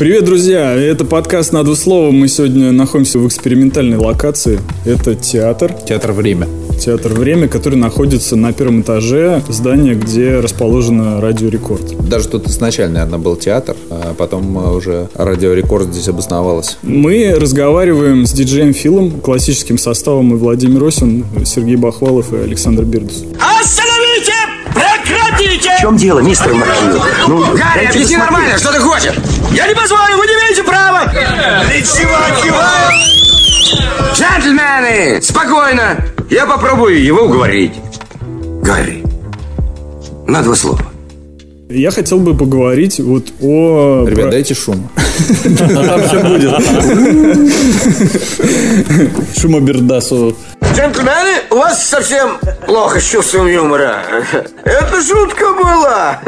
Привет, друзья! Это подкаст «На два слова». Мы сегодня находимся в экспериментальной локации. Это театр. Театр «Время». Театр «Время», который находится на первом этаже здания, где расположена Радио Рекорд. Даже тут изначально, наверное, был театр, а потом уже Радио Рекорд здесь обосновалась. Мы разговариваем с диджеем Feel ом, классическим составом и Владимир Осин, Сергей Бахвалов и Александр Бирдус. Остановите! В чем дело, мистер Маккью? Ну, Гарри, объясни нормально, что ты хочешь? Я не позволю, вы не имеете права! Ты чего киваешь? Джентльмены, спокойно! Я попробую его уговорить. Гарри, на два слова. Я хотел бы поговорить вот о... Ребят, про... дайте шум. Там все будет. Шумобердасу. Джентльмены, у вас совсем плохо с чувством юмора. Это шутка была.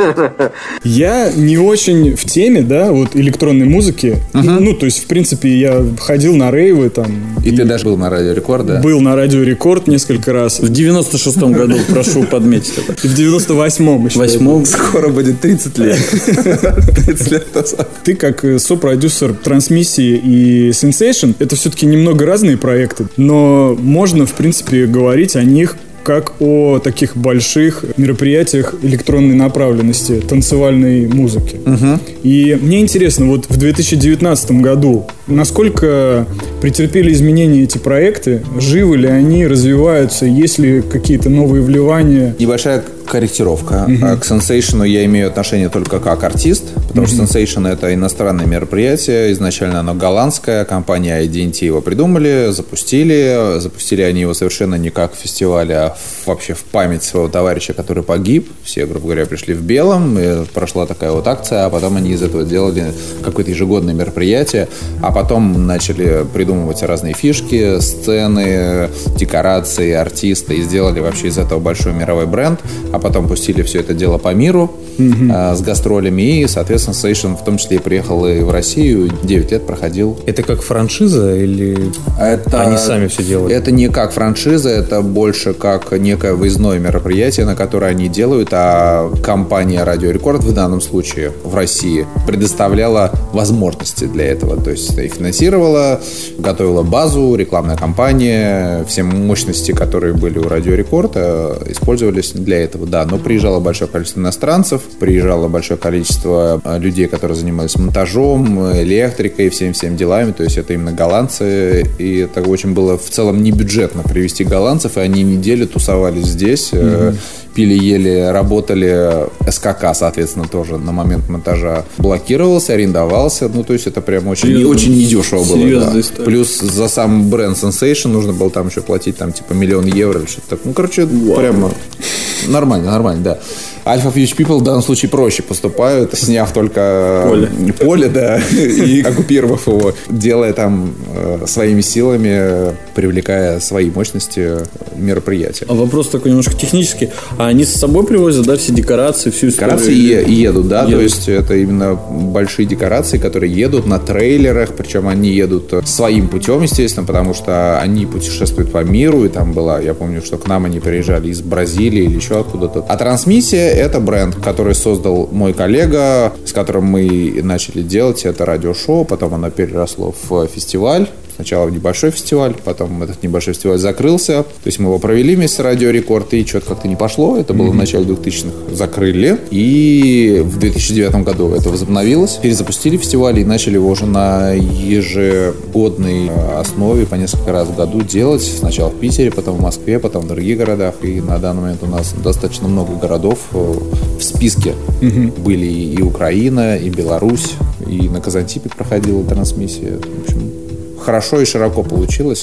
Я не очень в теме, да, вот электронной музыки. Ну, то есть, в принципе, я ходил на рейвы там. И, и ты даже был на Радио Рекорд, да? Был на Радио Рекорд несколько раз. В 96-м году, прошу подметить это. И в 98-м еще. Восьмом скоро будет 30 лет. 30 лет назад. Ты как э, сопродюсер трансмиссии и Sensation, это все-таки немного разные проекты, но можно, в принципе, говорить о них как о таких больших мероприятиях электронной направленности танцевальной музыки. Угу. И мне интересно, вот в 2019 году насколько претерпели изменения эти проекты, живы ли они, развиваются, есть ли какие-то новые вливания? Небольшая корректировка. Uh-huh. К Sensation я имею отношение только как артист, потому uh-huh. что Sensation это иностранное мероприятие. Изначально оно голландское, компания IDNT его придумали, запустили. Запустили они его совершенно не как фестиваль, а вообще в память своего товарища, который погиб. Все, грубо говоря, пришли в белом, прошла такая вот акция, а потом они из этого сделали какое-то ежегодное мероприятие, а потом начали придумывать разные фишки, сцены, декорации, артисты, и сделали вообще из этого большой мировой бренд а потом пустили все это дело по миру mm-hmm. а, с гастролями, и, соответственно, Сейшн в том числе и приехал и в Россию, 9 лет проходил. Это как франшиза или это, они сами все делают? Это не как франшиза, это больше как некое выездное мероприятие, на которое они делают, а компания Радио Рекорд в данном случае в России предоставляла возможности для этого, то есть и финансировала, готовила базу, рекламная кампания, все мощности, которые были у Радио Рекорд, использовались для этого да, но приезжало большое количество иностранцев, приезжало большое количество э, людей, которые занимались монтажом, электрикой, всем-всем делами, то есть это именно голландцы, и это очень было в целом не бюджетно привести голландцев, и они неделю тусовались здесь, mm-hmm пили, ели, работали. СКК, соответственно, тоже на момент монтажа блокировался, арендовался. Ну, то есть это прям очень, Серьезно? очень недешево было. Да. Плюс за сам бренд Sensation нужно было там еще платить там типа миллион евро или что-то такое. Ну, короче, Вау. прямо нормально, нормально, да. Alpha Future People в данном случае проще поступают, сняв только поле, поле да, и оккупировав его, делая там э, своими силами, привлекая свои мощности мероприятия. А вопрос такой немножко технический. А они с собой привозят, да, все декорации, всю историю? Декорации едут, да, едут. то есть это именно большие декорации, которые едут на трейлерах, причем они едут своим путем, естественно, потому что они путешествуют по миру, и там была, я помню, что к нам они приезжали из Бразилии или еще откуда-то. А трансмиссия это бренд, который создал мой коллега, с которым мы начали делать это радиошоу, потом оно переросло в фестиваль Сначала в небольшой фестиваль, потом этот небольшой фестиваль закрылся. То есть мы его провели вместе с Радио Рекорд, и что-то как-то не пошло. Это было mm-hmm. в начале 2000-х. Закрыли. И в 2009 году это возобновилось. Перезапустили фестиваль и начали его уже на ежегодной основе по несколько раз в году делать. Сначала в Питере, потом в Москве, потом в других городах. И на данный момент у нас достаточно много городов э, в списке. Mm-hmm. Были и Украина, и Беларусь, и на Казантипе проходила трансмиссия. В общем, хорошо и широко получилось.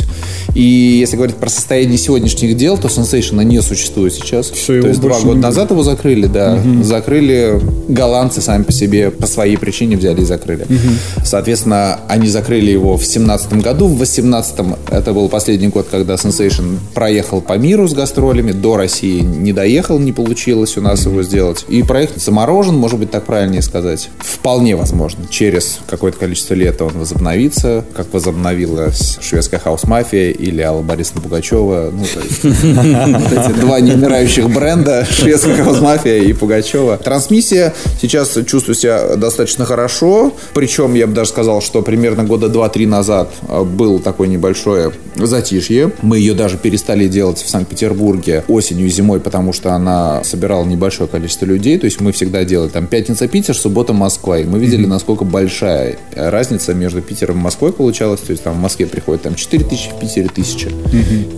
И если говорить про состояние сегодняшних дел, то Sensation не существует сейчас. Все, то есть два года назад его закрыли, да. Угу. Закрыли голландцы сами по себе по своей причине взяли и закрыли. Угу. Соответственно, они закрыли его в семнадцатом году. В восемнадцатом это был последний год, когда Sensation проехал по миру с гастролями. До России не доехал, не получилось у нас угу. его сделать. И проект заморожен, может быть, так правильнее сказать. Вполне возможно. Через какое-то количество лет он возобновится. Как возобновится возобновилась шведская хаус-мафия или Алла Борисовна Пугачева. Ну, то есть, вот эти два неумирающих бренда, шведская хаус-мафия и Пугачева. Трансмиссия сейчас чувствую себя достаточно хорошо, причем я бы даже сказал, что примерно года 2-3 назад э, был такое небольшое затишье. Мы ее даже перестали делать в Санкт-Петербурге осенью и зимой, потому что она собирала небольшое количество людей. То есть мы всегда делали там пятница-Питер, суббота-Москва. И мы видели, насколько большая разница между Питером и Москвой получалась. То есть там в Москве приходит там 4 тысячи, в Питере тысяча.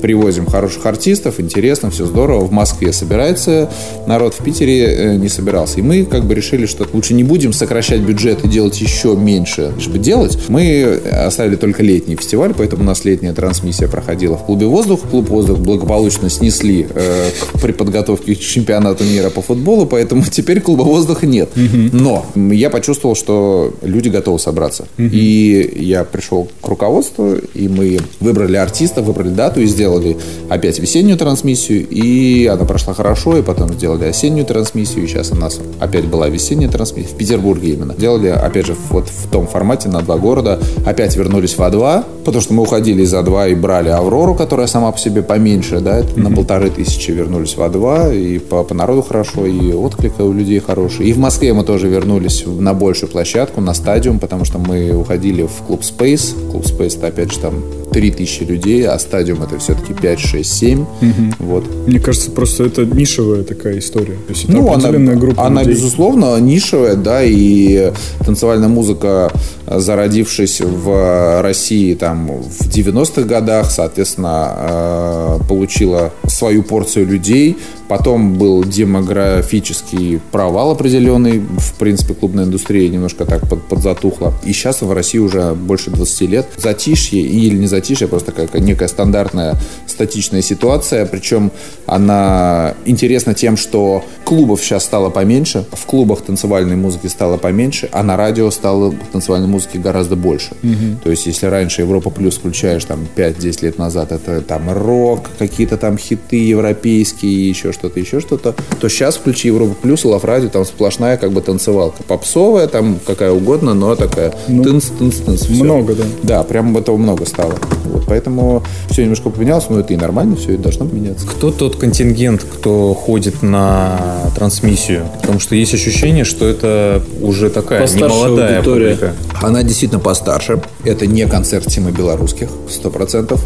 Привозим хороших артистов, интересно, все здорово. В Москве собирается народ, в Питере э, не собирался. И мы как бы решили, что лучше не будем сокращать бюджет и делать еще меньше, чтобы делать. Мы оставили только летний фестиваль, поэтому у нас летняя трансмиссия проходила в клубе «Воздух». Клуб «Воздух» благополучно снесли э, при подготовке к чемпионату мира по футболу, поэтому теперь клуба «Воздуха» нет. Но я почувствовал, что люди готовы собраться. И я пришел к руководству, и мы выбрали артиста, выбрали дату и сделали опять весеннюю трансмиссию, и она прошла хорошо, и потом сделали осеннюю трансмиссию, и сейчас у нас опять была весенняя трансмиссия, в Петербурге именно. Делали, опять же, вот в том формате на два города, опять вернулись в А2, потому что мы уходили из А2 и брали Аврору, которая сама по себе поменьше, да, это на полторы тысячи вернулись в А2, и по, по народу хорошо, и отклика у людей хороший. И в Москве мы тоже вернулись на большую площадку, на стадиум, потому что мы уходили в клуб Space. Клуб Space это опять же там 3000 людей, а стадиум это все-таки 5, 6, 7. Вот. Мне кажется, просто это нишевая такая история. То есть это Ну, она, группа она людей. безусловно, нишевая, да, и танцевальная музыка, э, зародившись в России там в 90-х годах, соответственно, э, получила свою порцию людей. Потом был демографический провал определенный. В принципе, клубная индустрия немножко так под, подзатухла. И сейчас в России уже больше 20 лет. Затишье или не затишье, просто какая некая стандартная статичная ситуация. Причем она интересна тем, что клубов сейчас стало поменьше, в клубах танцевальной музыки стало поменьше, а на радио стало танцевальной музыки гораздо больше. То есть, если раньше Европа Плюс включаешь там 5-10 лет назад, это там рок, какие-то там хиты европейские, еще что-то, еще что-то, то сейчас включи Европа Плюс Лав Радио, там сплошная как бы танцевалка. Попсовая, там какая угодно, но такая тынц-тынц-тынц. всё. много, да. Да, прям этого много стало. Вот, поэтому все немножко поменялось, но это и нормально, все и должно поменяться. Кто тот контингент, кто ходит на трансмиссию? Потому что есть ощущение, что это уже такая Постарше немолодая аудитория. публика. Она действительно постарше. Это не концерт Тима Белорусских, сто процентов.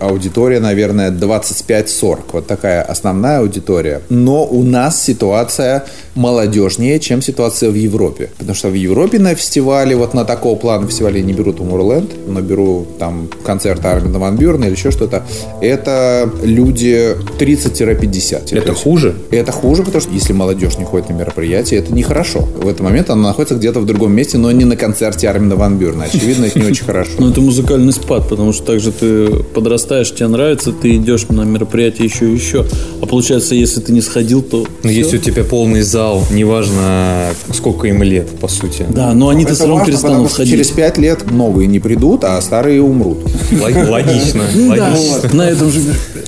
Аудитория, наверное, 25-40. Вот такая основная аудитория. Но у нас ситуация молодежнее, чем ситуация в Европе. Потому что в Европе на фестивале, вот на такого плана фестивале не беру Tomorrowland, но беру там концерт Армина Ван Бюрна или еще что-то. Это люди 30-50. Это есть хуже? это хуже, потому что если молодежь не ходит на мероприятие, это нехорошо. В этот момент она находится где-то в другом месте, но не на концерте Армина Ван Бюрна. Очевидно, это не очень хорошо. Ну, это музыкальный спад, потому что также ты подрастаешь, тебе нравится, ты идешь на мероприятие еще и еще. А получается, если ты не сходил, то Но всё. если у тебя полный зал, неважно, сколько им лет, по сути. Да, но они-то все равно перестанут ходить. через пять лет новые не придут, а старые умрут. Лог- Логично, Да, логично. на этом же...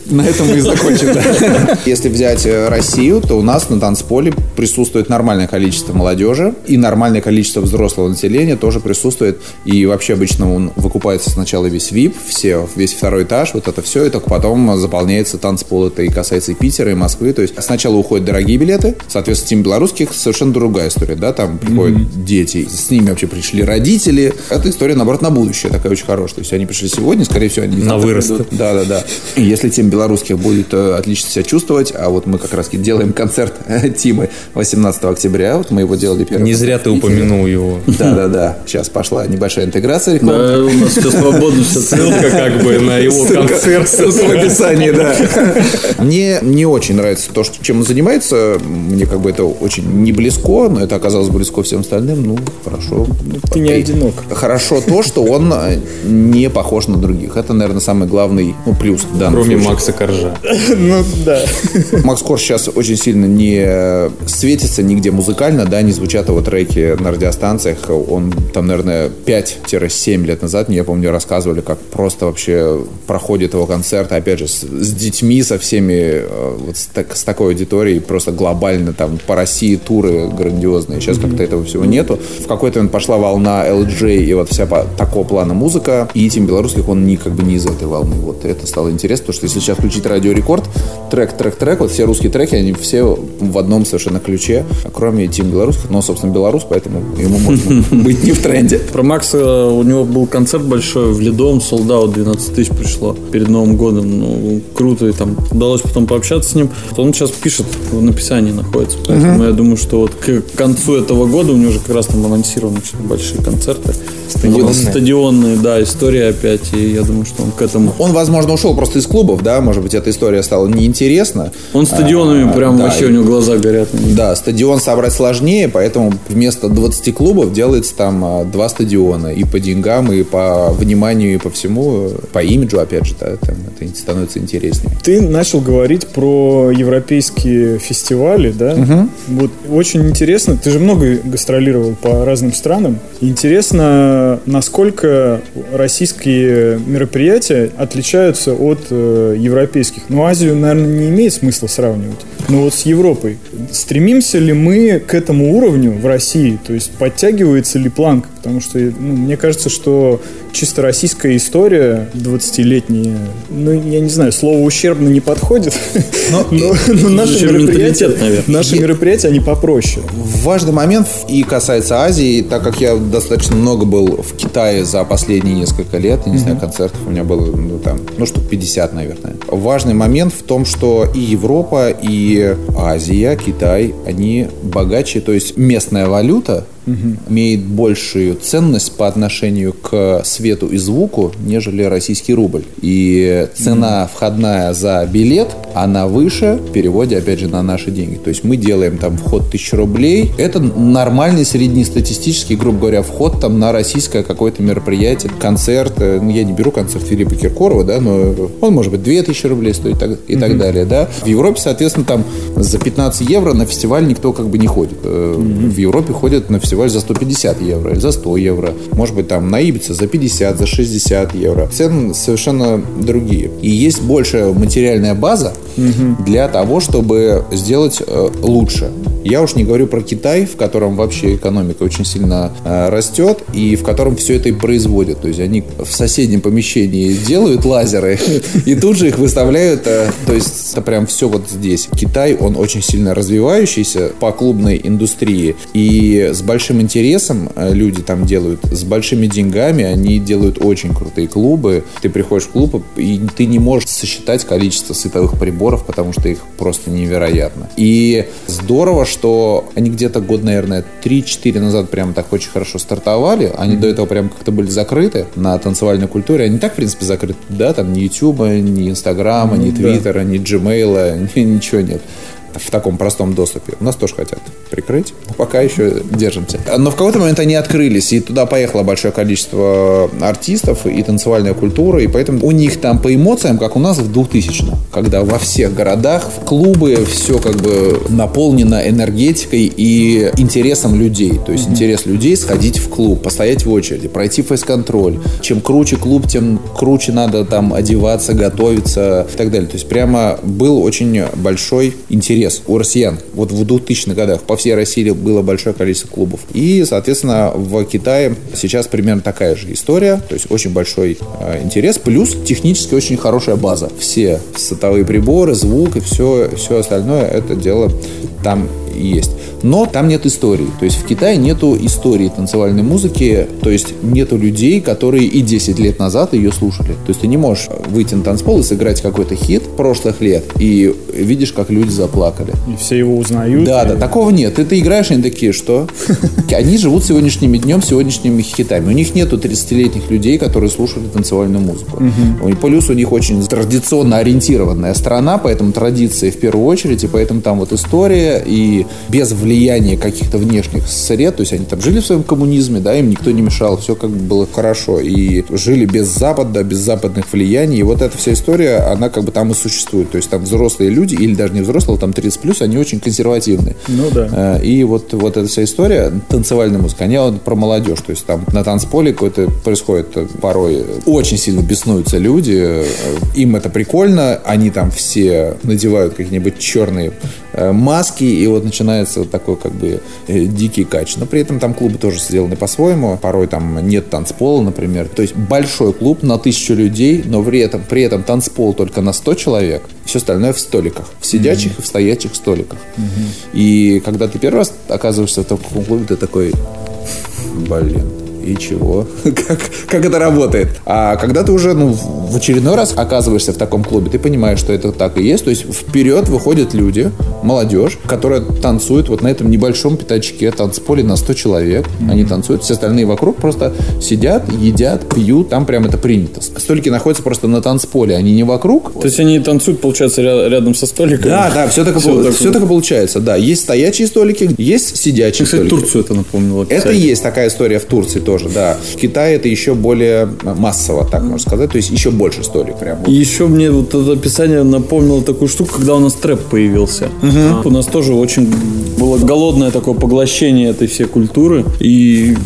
На этом мы и закончим. да. Если взять э, Россию, то у нас на танцполе присутствует нормальное количество молодежи и нормальное количество взрослого населения тоже присутствует. И вообще обычно он выкупается сначала весь VIP, все, весь второй этаж, вот это все, и только потом заполняется танцпол. Это и касается и Питера, и Москвы. То есть сначала уходят дорогие билеты, соответственно, белорусских совершенно другая история, да, там приходят дети, с ними вообще пришли родители. Эта история, наоборот, на будущее такая очень хорошая. То есть они пришли сегодня, скорее всего, они На вырост. Да, да, да. И если тем белорусских будет э, отлично себя чувствовать, а вот мы как раз делаем концерт Тимы 18 октября, вот мы его делали первый Не зря ты упомянул его. Да, да, да. Сейчас пошла небольшая интеграция рекламная. Да, у нас все свободно, все Ссылка как бы на его концерт. Ссылка в описании, да. Мне не очень нравится то, что, чем он занимается. Мне как бы это очень не близко, но это оказалось близко всем остальным. Ну, хорошо. Ты не одинок. Хорошо то, что он э, не похож на других. Это, наверное, самый главный ну, плюс Кроме случае. Макса Коржа. Ну, да. Макс Корж сейчас очень сильно не светится нигде музыкально, да, не звучат его треки на радиостанциях. Он там, наверное, 5-7 лет назад, мне, я помню, рассказывали, как просто вообще проходит его концерт, опять же, с, с детьми, со всеми, э, вот с, так- с такой аудиторией, просто глобально там по России туры грандиозные. Сейчас как-то этого всего нету. В какой-то момент пошла волна LJ и вот вся по- такого плана музыка. И Тим Белорусских, он не, как бы не из этой волны. Вот это стало интересно, потому что если сейчас включить радио рекорд, трек, трек, трек, вот все русские треки, они все в одном совершенно ключе, кроме Тим Белорусских, но, собственно, белорус, поэтому ему можно быть не в тренде. Про Макса у него был концерт большой в Ледом, солдат 12 тысяч пришло перед Новым годом. Ну, круто, и там удалось потом пообщаться с ним. Он сейчас пишет, в написании находится. Поэтому я думаю, что вот к концу этого года у него уже как раз там анонсированы большие концерты. Стадионные. Стадионные, да, история опять. И я думаю, что он к этому... Он, возможно, ушел просто из клубов, да, может быть, эта история стала неинтересна. Он стадионами А, прям да, вообще и- у него глаза горят. Да, стадион собрать сложнее, поэтому вместо 20 клубов делается там а, два стадиона. И по деньгам, и по вниманию, и по всему, по имиджу, опять же, да, там это становится интереснее. Ты начал говорить про европейские фестивали, да? Вот очень интересно. Ты же много гастролировал по разным странам. Интересно, насколько российские мероприятия отличаются от э, европейских. Ну, Азию, наверное, не имеет смысла сравнивать. Но вот с Европой. Стремимся ли мы к этому уровню в России? То есть подтягивается ли планка? Потому что ну, мне кажется, что чисто российская история 20-летняя, ну, я не знаю, слово ущербно не подходит, но, но наши Зачем мероприятия, наши мероприятия, они попроще. Важный момент и касается Азии, так как я достаточно много был в Китае за последние несколько лет, я не знаю, концертов у меня было, ну, там, ну, штук 50, наверное. Важный момент в том, что и Европа, и Азия, Китай, они богаче, то есть местная валюта имеет большую ценность по отношению к свету и звуку, нежели российский рубль. И цена входная за билет, она выше в переводе, опять же, на наши деньги. То есть мы делаем там вход 1000 рублей. Это нормальный среднестатистический, грубо говоря, вход там на российское какое-то мероприятие, концерт. Э, Ну, я не беру концерт Филиппа Киркорова, да, но он может быть 2000 рублей стоит так- и так далее, да. В Европе, соответственно, там за 15 евро на фестиваль никто как бы не ходит. Э, В Европе ходят на фестиваль за 150 евро или за 100 евро. Может быть, там на Ибице за 50, за 60 евро. Цены совершенно другие. И есть большая материальная база для того, чтобы сделать э, лучше. Я уж не говорю про Китай, в котором вообще экономика очень сильно э, растет, и в котором все это и производят. То есть они в соседнем помещении делают лазеры, и тут же их выставляют. э, То есть это прям все вот здесь. Китай, он очень сильно развивающийся по клубной индустрии, и с большим интересом э, люди там делают, с большими деньгами, они делают очень крутые клубы. Ты приходишь в клуб, и ты не можешь сосчитать количество световых приборов, потому что их просто невероятно. И здорово, что они где-то год, наверное, 3-4 назад прям так очень хорошо стартовали. Они до этого прям как-то были закрыты на танцевальной культуре. Они так, в принципе, закрыты, да, там ни Ютуба, ни Инстаграма, ни Твиттера, ни Джимейла, ни- ничего нет в таком простом доступе. У нас тоже хотят прикрыть, но пока еще держимся. Но в какой-то момент они открылись, и туда поехало большое количество артистов и танцевальная культура, и поэтому у них там по эмоциям, как у нас в 2000 когда во всех городах, в клубы все как бы наполнено энергетикой и интересом людей. То есть интерес людей сходить в клуб, постоять в очереди, пройти фейс-контроль. Чем круче клуб, тем круче надо там одеваться, готовиться и так далее. То есть прямо был очень большой интерес у россиян. Вот в 2000-х годах по всей России было большое количество клубов. И, соответственно, в Китае сейчас примерно такая же история. То есть очень большой э, интерес. Плюс технически очень хорошая база. Все световые приборы, звук и все, все остальное, это дело там есть. Но там нет истории. То есть в Китае нету истории танцевальной музыки. То есть нету людей, которые и 10 лет назад ее слушали. То есть ты не можешь выйти на танцпол и сыграть какой-то хит прошлых лет. И видишь, как люди заплакали. И все его узнают. Да, и- да, такого нет. Ты, ты играешь, они такие, что? Они живут сегодняшними днем, сегодняшними хитами. У них нету 30-летних людей, которые слушали танцевальную музыку. И плюс у них очень традиционно ориентированная страна, поэтому традиции в первую очередь, и поэтому там вот история, и без влияния каких-то внешних сред, то есть они там жили в своем коммунизме, да, им никто не мешал, все как бы было хорошо, и жили без Запада, без западных влияний, и вот эта вся история, она как бы там и существует, то есть там взрослые люди, или даже не взрослые, там 30 плюс, они очень консервативные. Ну да. Э, И вот, вот эта вся история, танцевальная музыка, они вот про молодежь. То есть там на танцполе какое-то происходит порой очень сильно беснуются люди. э, Им это прикольно. Они там все надевают какие-нибудь черные маски, и вот начинается вот такой как бы э, дикий кач. Но при этом там клубы тоже сделаны по-своему. Порой там нет танцпола, например. То есть большой клуб на тысячу людей, но при этом, при этом танцпол только на 100 человек. Все остальное в столиках. В сидячих mm-hmm. и в стоячих столиках. Mm-hmm. И когда ты первый раз оказываешься в таком клубе, ты такой, блин, и чего? как, как это работает? А когда ты уже ну, в очередной раз оказываешься в таком клубе, ты понимаешь, что это так и есть. То есть вперед выходят люди, молодежь, которая танцует вот на этом небольшом пятачке танцполе на 100 человек. Mm-hmm. Они танцуют, все остальные вокруг просто сидят, едят, пьют. Там прям это принято. Столики находятся просто на танцполе, они не вокруг. То есть они танцуют, получается, рядом со столиком? Да, да, все так, все, так, все так и получается. Да, есть стоячие столики, есть сидячие Кстати, столики. Турцию это напомнило. Это есть такая история в Турции тоже, да. В Китае это еще более массово, так можно сказать. То есть еще больше столик прям. И еще мне вот это описание напомнило такую штуку, когда у нас трэп появился. Угу. У нас тоже очень было голодное такое поглощение этой всей культуры. И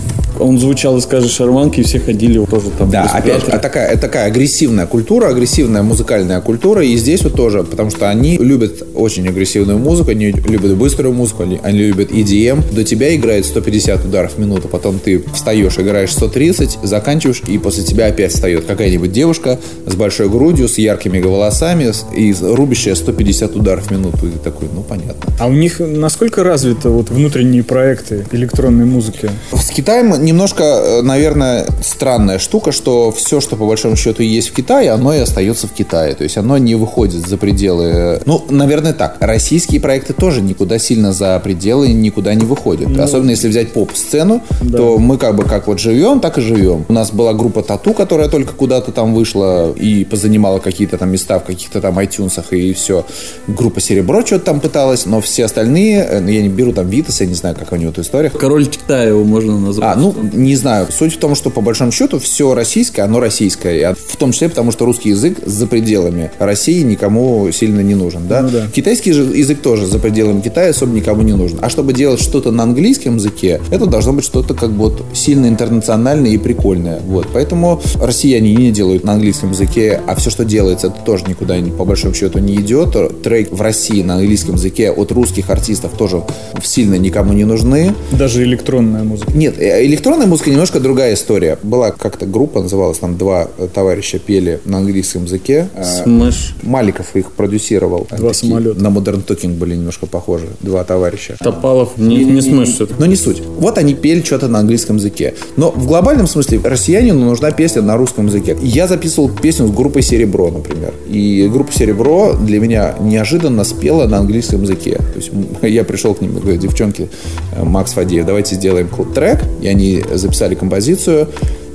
он звучал из каждой шарманки, и все ходили тоже там. Да, опять а такая, это такая агрессивная культура, агрессивная музыкальная культура, и здесь вот тоже, потому что они любят очень агрессивную музыку, они любят быструю музыку, они, они любят EDM. До тебя играет 150 ударов в минуту, потом ты встаешь, играешь 130, заканчиваешь, и после тебя опять встает какая-нибудь девушка с большой грудью, с яркими волосами и рубящая 150 ударов в минуту. И ты такой, ну понятно. А у них насколько развиты вот внутренние проекты электронной музыки? С Китаем немножко, э, наверное, странная штука, что все, что по большому счету есть в Китае, оно и остается в Китае. То есть оно не выходит за пределы... Э, ну, наверное, так. Российские проекты тоже никуда сильно за пределы никуда не выходят. Ну, Особенно если взять поп-сцену, да. то мы как бы как вот живем, так и живем. У нас была группа Тату, которая только куда-то там вышла и позанимала какие-то там места в каких-то там iTunes и все. Группа Серебро что-то там пыталась, но все остальные, э, я не беру там Витас, я не знаю, как у него эта история. Король Китая его можно назвать. А, ну, не знаю. Суть в том, что по большому счету все российское, оно российское. В том числе потому, что русский язык за пределами России никому сильно не нужен. Да? Ну, да. Китайский язык тоже за пределами Китая особо никому не нужен. А чтобы делать что-то на английском языке, это должно быть что-то как бы вот сильно интернациональное и прикольное. Вот. Поэтому россияне не делают на английском языке, а все, что делается, это тоже никуда по большому счету не идет. Трек в России на английском языке от русских артистов тоже сильно никому не нужны. Даже электронная музыка. Нет, э, электронная электронная музыка немножко другая история. Была как-то группа, называлась там два товарища пели на английском языке. Smash. Маликов их продюсировал. Два Такие, самолета. На Modern Talking были немножко похожи. Два товарища. Топалов не, не Smash все-таки. Но не суть. Вот они пели что-то на английском языке. Но в глобальном смысле россиянину нужна песня на русском языке. Я записывал песню с группой Серебро, например. И группа Серебро для меня неожиданно спела на английском языке. То есть я пришел к ним и говорю, девчонки, э, Макс Фадеев, давайте сделаем трек. И они записали композицию,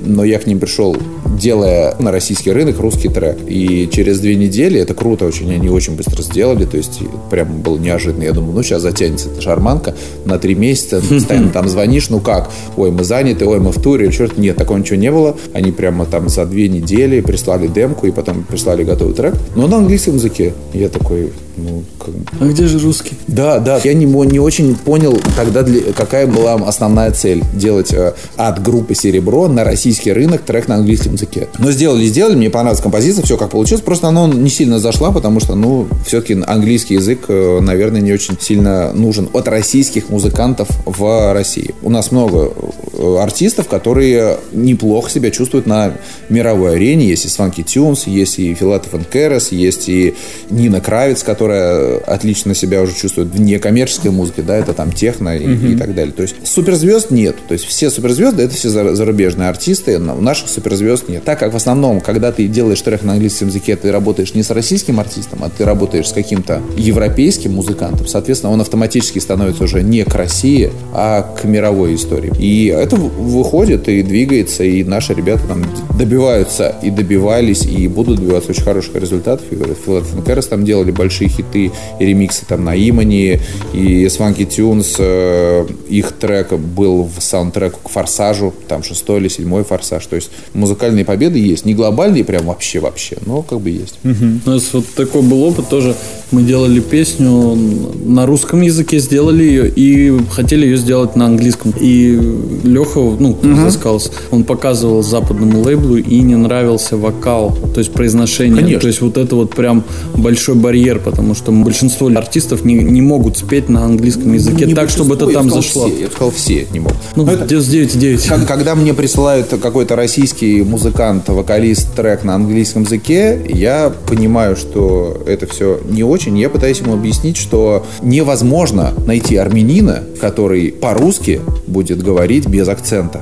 но я к ним пришел, делая на российский рынок русский трек. И через две недели, это круто очень, они очень быстро сделали, то есть прям было неожиданно. Я думаю, ну сейчас затянется эта шарманка на три месяца, постоянно там звонишь, ну как, ой, мы заняты, ой, мы в туре, черт, нет, такого ничего не было. Они прямо там за две недели прислали демку и потом прислали готовый трек, но на английском языке. Я такой, ну, как... А где же русский? Да, да. Я не, не очень понял тогда, для, какая была основная цель. Делать э, от группы «Серебро» на российский рынок трек на английском языке. Но сделали, сделали. Мне понравилась композиция, все как получилось. Просто она не сильно зашла, потому что, ну, все-таки английский язык, э, наверное, не очень сильно нужен от российских музыкантов в России. У нас много артистов, которые неплохо себя чувствуют на мировой арене. Есть и Swanky Tunes, есть и Филатов Керес, есть и Нина Кравец, которая которая отлично себя уже чувствует в некоммерческой музыке, да, это там техно и, mm-hmm. и так далее. То есть суперзвезд нет. То есть все суперзвезды это все зарубежные артисты, но у наших суперзвезд нет. Так как в основном, когда ты делаешь трек на английском языке, ты работаешь не с российским артистом, а ты работаешь с каким-то европейским музыкантом, соответственно, он автоматически становится уже не к России, а к мировой истории. И это выходит и двигается, и наши ребята там добиваются и добивались, и будут добиваться очень хороших результатов. И Кэрос там делали большие хиты и ремиксы там на Имани, и Swanky Tunes, э, их трек был в саундтреку к Форсажу, там шестой или седьмой Форсаж. То есть музыкальные победы есть. Не глобальные прям вообще-вообще, но как бы есть. Угу. У нас вот такой был опыт тоже. Мы делали песню на русском языке, сделали ее и хотели ее сделать на английском. И Леха, ну, кто заскался, он показывал западному лейблу и не нравился вокал, то есть произношение. Конечно. То есть вот это вот прям большой барьер, потому что большинство артистов не, не могут спеть на английском языке Не так, чтобы это там я зашло. Все, я бы сказал, все не могут. Ну, Но это- 99,9. Как- Когда мне присылают какой-то российский музыкант, вокалист трек на английском языке, я понимаю, что это все не очень. Я пытаюсь ему объяснить, что невозможно найти армянина, который по-русски будет говорить без акцента.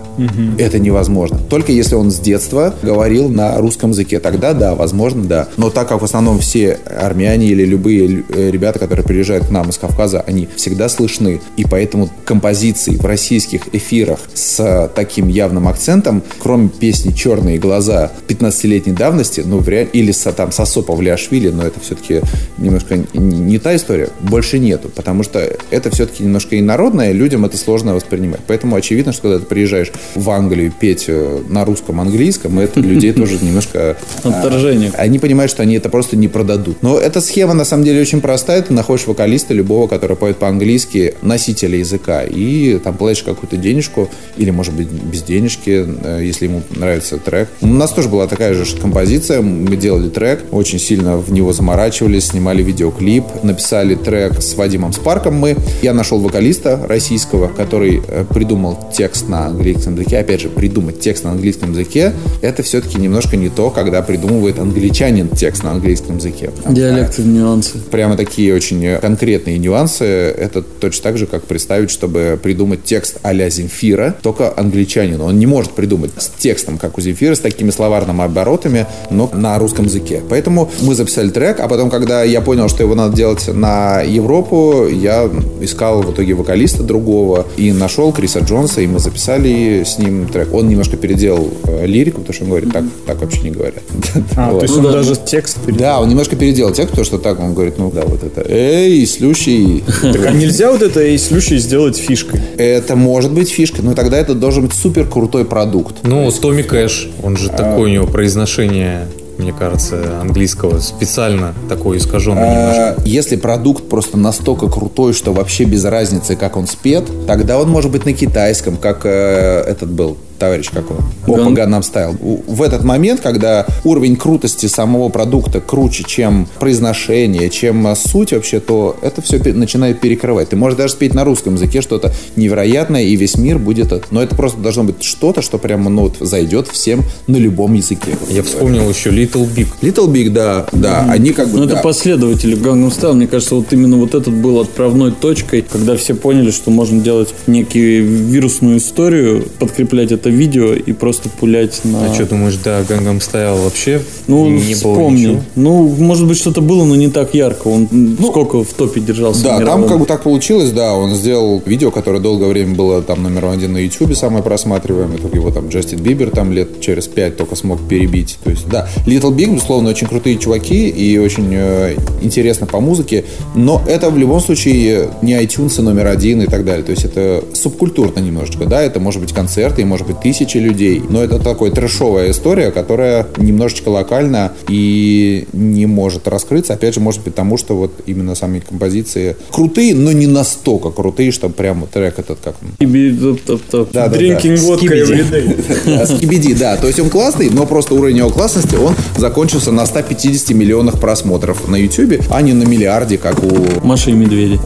Это невозможно. Только если он с детства говорил на русском языке. Тогда да, возможно, да. Но так как в основном все армяне или любые лю- э, ребята, которые приезжают к нам из Кавказа, они всегда слышны. И поэтому композиции в российских эфирах с таким явным акцентом, кроме песни «Черные глаза» 15-летней давности, ну, в ре- или со, там, Сосо Павлиашвили, но это все-таки немножко н- не та история, больше нету. Потому что это все-таки немножко инородное, людям это сложно воспринимать. Поэтому очевидно, что когда ты приезжаешь в Англию петь э, на русском, английском, это людей тоже немножко... Отторжение. Они понимают, что они это просто не продадут. Но эта схема на самом деле очень простая. Ты находишь вокалиста любого, который поет по-английски, носителя языка, и там платишь какую-то денежку, или, может быть, без денежки, э, если ему нравится трек. У нас тоже была такая же композиция. Мы делали трек, очень сильно в него заморачивались, снимали видеоклип, написали трек с Вадимом Спарком мы. Я нашел вокалиста российского, который э, придумал текст на английском языке. Опять же, придумать текст на английском языке, это все-таки немножко не то, когда придумывает англичанин текст на английском языке. Диалекты, нюансы. Прямо такие очень конкретные нюансы. Это точно так же, как представить, чтобы придумать текст а-ля Земфира, только англичанину. Он не может придумать с текстом, как у Земфира, с такими словарными оборотами, но на русском языке. Поэтому мы записали трек, а потом, когда я понял, что его надо делать на Европу, я искал в итоге вокалиста другого и нашел Криса Джонса, и мы записали с ним трек. Он немножко переделал э, лирику, потому что он говорит, так, так вообще не говорят. А, Вот. то есть Ну он да. даже текст перед- Да, он немножко переделал текст, потому что так он говорит, ну да, вот это. Эй, слющий. Так а нельзя вот это и слющий сделать фишкой? Это может быть фишка, но тогда это должен быть супер крутой продукт. Ну, Томми Кэш, он же такое у него произношение, мне кажется, английского, специально такое искаженное немножко. А, Если продукт просто настолько крутой, что вообще без разницы, как он спет, тогда он может быть на китайском, как э, этот был товарищ, как он? Опа, Gangnam Style. В этот момент, когда уровень крутости самого продукта круче, чем произношение, чем суть вообще, то это все начинает перекрывать. Ты можешь даже спеть на русском языке что-то невероятное, и весь мир будет... Но это просто должно быть что-то, что прямо ну, вот, зайдет всем на любом языке. Я вспомнил еще Little Big. Little Big, да, да, они как бы... Ну, да. это последователи Gangnam Style. Мне кажется, вот именно вот этот был отправной точкой, когда все поняли, что можно делать некую вирусную историю, подкреплять это видео и просто пулять на... А что думаешь, да, Gangnam Style вообще Ну, не было вспомни. ничего? Ну, может быть, что-то было, но не так ярко. Он м, сколько в топе держался Ну, Да, там как бы так получилось, да, он сделал видео, которое долгое время было там номер один на YouTube, самое просматриваемое, только его там Джастин Бибер там лет через пять только смог перебить. То есть, да, Little Big, безусловно, очень крутые чуваки и очень э, интересно по музыке, но это в любом случае не iTunes номер один и так далее. То есть это субкультурно немножечко, да, это может быть концерты, и может быть тысячи людей, но это такая трэшовая история, которая немножечко локальна и не может раскрыться, опять же, может быть, потому что вот именно сами композиции крутые, но не настолько крутые, чтобы прямо трек этот как. Да, Drinking vodka everyday. Скибиди, да. То есть он классный, но просто уровень его классности, он закончился на 150 миллионах просмотров на YouTube, а не на миллиарде, как у Маша и медведи.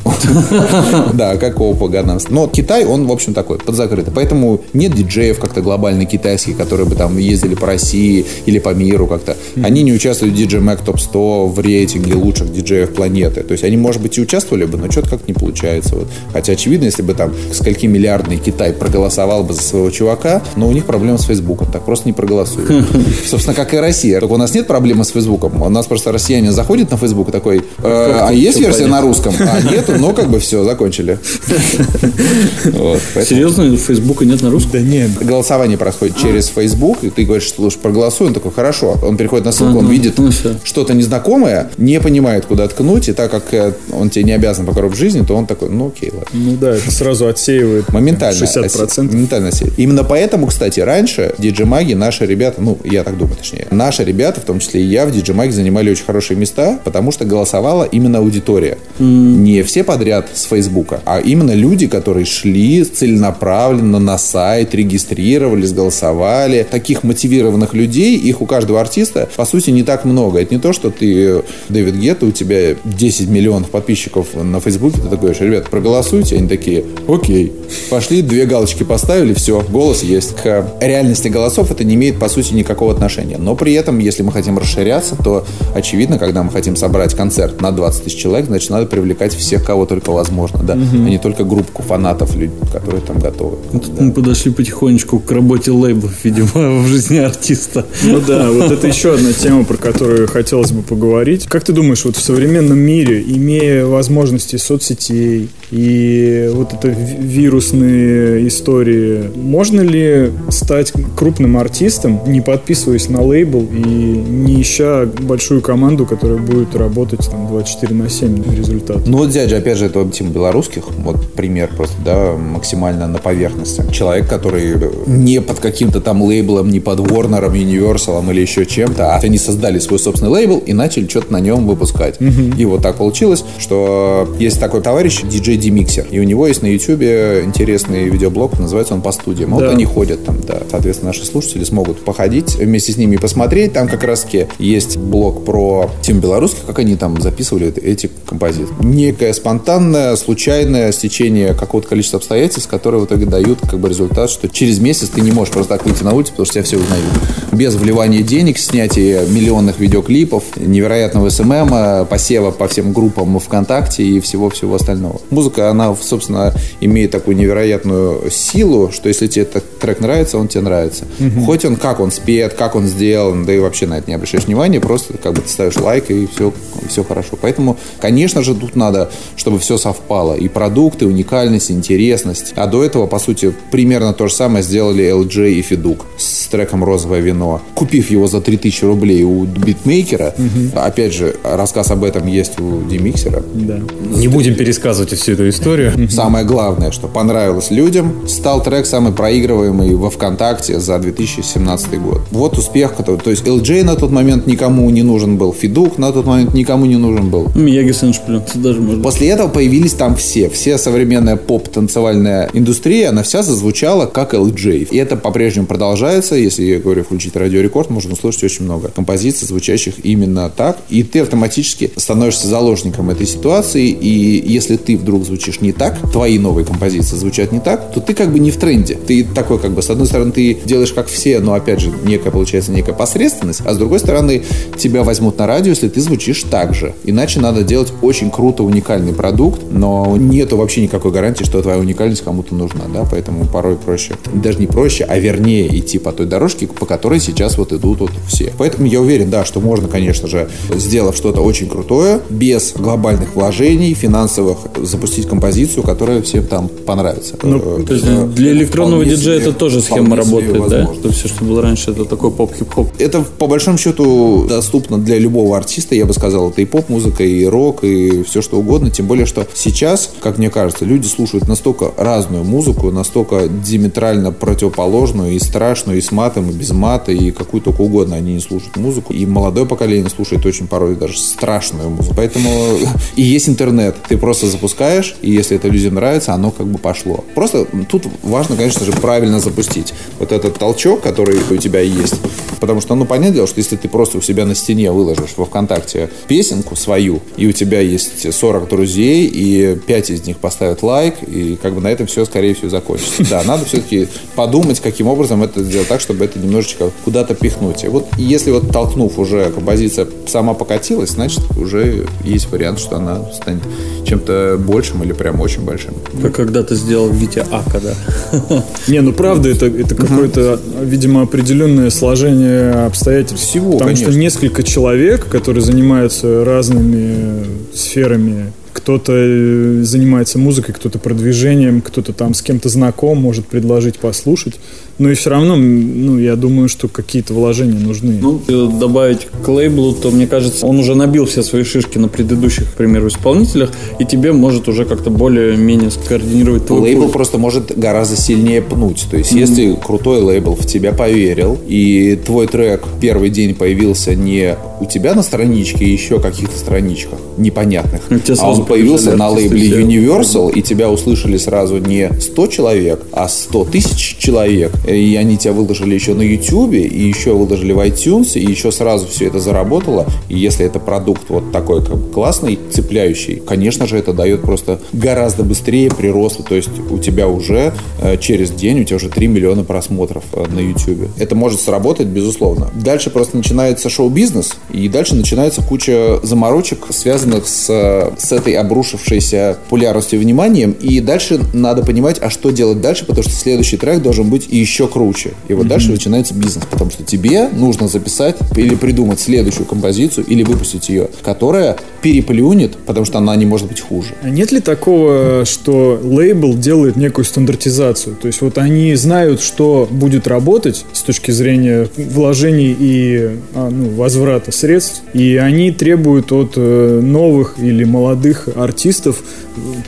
да, как у Паганас. Но Китай, он, в общем, такой, подзакрытый. Поэтому нет диджеев как-то глобально китайских, которые бы там ездили по России или по миру как-то. Они не участвуют в DJ Mag Top 100 в рейтинге лучших диджеев планеты. То есть они, может быть, и участвовали бы, но что-то как не получается. Вот. Хотя, очевидно, если бы там скольки миллиардный Китай проголосовал бы за своего чувака, но у них проблема с Фейсбуком. Так просто не проголосуют. Собственно, как и Россия. Только у нас нет проблемы с Фейсбуком. У нас просто россияне заходит на Фейсбук и такой, «Э, а есть версия на русском? А нету, но как бы все, закончили. Серьезно, Фейсбука нет на русском? Да нет. Голосование происходит через Facebook, и ты говоришь, лучше проголосуй, он такой, хорошо. Он переходит на ссылку, он видит ну что-то незнакомое, не понимает, куда ткнуть, и так как э, он тебе не обязан по в жизни, то он такой, ну окей, ладно. Ну да, это сразу отсеивает Моментально. 60%. Моментально отсеивает. Именно поэтому, кстати, раньше диджей-маги, наши ребята, ну, я так думаю, точнее, наши ребята, в том числе и я, в диджей-маге занимали очень хорошие места, потому что голосовала именно аудитория. Не все подряд с Фейсбука, а именно люди, которые шли целенаправленно на сайт, регистрировались, голосовали. Таких мотивированных людей, их у каждого артиста, по сути, не так много. Это не то, что ты, Дэвид Гетта, у тебя 10 миллионов подписчиков на Фейсбуке, ты такой говоришь, ребят, проголосуйте. Они такие, окей. Пошли, две галочки поставили, все, голос есть. К реальности голосов это не имеет, по сути, никакого отношения. Но при этом, если мы хотим расширяться, то, очевидно, когда мы хотим собрать концерт на 20 тысяч человек, значит, надо привлекать всех, кого только возможно, да, а не только группку фанатов, люд- которые там готовы. Тут мы подошли потихонечку к работе лейблов, видимо, в жизни артиста. Ну да, вот это еще одна тема, про которую хотелось бы поговорить. Как ты думаешь, вот в современном мире, имея возможности соцсетей и вот это ви- вирусные истории, можно ли стать крупным артистом, не подписываясь на лейбл и не ища большую команду, которая будет работать там 24 на 7 на результат? Ну, вот дядя, опять же, это тема белорусских, вот пример просто, да, максимально на поверхности. Человек, который не под каким-то там лейблом, не под Warner, Universal или еще чем-то, а они создали свой собственный лейбл и начали что-то на нем выпускать. И вот так получилось, что есть такой товарищ, DJ D-Mixer, и у него есть на YouTube интересный видеоблог, называется он «По студиям». Вот Да. они ходят там, да. Соответственно, наши слушатели смогут походить вместе с ними и посмотреть. Там как раз-таки есть блог про тему белорусских, как они там записывали эти композиции. Некое спонтанное, случайное стечение какого-то количества обстоятельств, которые в итоге дают как бы результат, что через месяц ты не можешь просто так выйти на улицу, потому что тебя все узнают. Без вливания денег, снятия миллионных видеоклипов, невероятного SMM, посева по всем группам ВКонтакте и всего-всего остального. Музыка, она, собственно, имеет такую невероятную силу, что если тебе этот трек нравится, он тебе нравится. Хоть он, как он спет, как он сделан, да и вообще на это не обращаешь внимания, просто как бы ты ставишь лайк и все, все хорошо. Поэтому, конечно же, тут надо, чтобы все совпало. И продукты, уникальность, интересность. А до этого, по сути, примерно то же самое сделали Элджей и Feduk с треком «Розовое вино». Купив его за 3000 рублей у битмейкера, опять же, рассказ об этом есть у Демиксера, Да. Не будем пересказывать всю эту историю. Самое главное, что понравилось людям, стал трек самый проигрываемый во ВКонтакте за 2017 год. Вот успех, который... То есть LJ на тот момент никому не нужен был, Фидук на тот момент никому не нужен был. Мияги Сеншплюн, даже можно. После этого появились там все. Вся современная поп-танцевальная индустрия, она вся зазвучала как LJ. И это по-прежнему продолжается. Если, я говорю, включить радиорекорд, можно услышать очень много композиций, звучащих именно так. И ты автоматически становишься заложником этой ситуации. И если ты вдруг звучишь не так, твои новые композиции звучат не так, то ты как бы не в тренде. Ты такой как бы, с одной стороны, ты делаешь как все, но опять же, некая получается некая посредственность, а с другой стороны, тебя возьмут на радио, если ты звучишь так же. Иначе надо делать очень круто уникальный продукт, но нету вообще никакой гарантии, что твоя уникальность кому-то нужна, да, поэтому порой проще, даже не проще, а вернее идти по той дорожке, по которой сейчас вот идут вот все. Поэтому я уверен, да, что можно, конечно же, сделав что-то очень крутое, без глобальных вложений, финансовых, запустить композицию, которая всем там понравится. Э, То есть э, для электронного диджея это тоже схема работает, да? возможно. Что все, что было раньше, это такой поп-хип-хоп. Это, по большому счету, доступно для любого артиста, я бы сказал. Это и поп-музыка, и рок, и все что угодно. Тем более, что сейчас, как мне кажется, люди слушают настолько разную музыку, настолько диаметрально противоположную, и страшную, и с матом, и без мата, и какую только угодно они не слушают музыку. И молодое поколение слушает очень порой даже страшную музыку. Поэтому и есть интернет. Ты просто запускаешь, и если это людям нравится, оно как бы пошло. Просто тут важно, конечно же, правильно запустить вот этот толчок, который у тебя есть. Потому что, ну, понятное дело, что если ты просто у себя на стене выложишь во ВКонтакте песенку свою, и у тебя есть 40 друзей, и 5 из них поставят лайк, и как бы на этом все, скорее всего, закончится. Да, надо все-таки подумать, каким образом это сделать так, чтобы это немножечко куда-то пихнуть. И вот если вот толкнув уже композиция сама покатилась, значит, уже есть вариант, что она станет чем-то большим или прям очень большим. Как когда-то сделал Витя Ака, да. Не, ну правда, это, это какое-то, видимо, определенное сложение обстоятельств. Всего, Потому что конечно. несколько человек, которые занимаются разными сферами, кто-то э, занимается музыкой, кто-то продвижением, кто-то там с кем-то знаком, может предложить послушать. но и все равно, ну, я думаю, что какие-то вложения нужны. Ну, добавить к лейблу, то, мне кажется, он уже набил все свои шишки на предыдущих, к примеру, исполнителях, и тебе может уже как-то более-менее скоординировать твой Лейбл путь. просто может гораздо сильнее пнуть. То есть, если крутой лейбл в тебя поверил, и твой трек первый день появился не у тебя на страничке, и еще каких-то страничках непонятных, Ну, тебе а он появился на лейбле. Universal, и тебя услышали сразу не 100 человек, а 100 тысяч человек, и они тебя выложили еще на YouTube, и еще выложили в iTunes, и еще сразу все это заработало, и если это продукт вот такой как бы классный, цепляющий, конечно же, это дает просто гораздо быстрее прироста, то есть у тебя уже э, через день, у тебя уже 3 миллиона просмотров э, на YouTube. Это может сработать, безусловно. Дальше просто начинается шоу-бизнес, и дальше начинается куча заморочек, связанных с, э, с этой обрушившейся популярностью и вниманием, и дальше надо понимать, а что делать дальше, потому что следующий трек должен быть еще круче. И вот дальше начинается бизнес, потому что тебе нужно записать или придумать следующую композицию, или выпустить ее, которая переплюнет, потому что она не может быть хуже. А нет ли такого, что лейбл делает некую стандартизацию? То есть вот они знают, что будет работать с точки зрения вложений и а, ну, возврата средств, и они требуют от э, новых или молодых артистов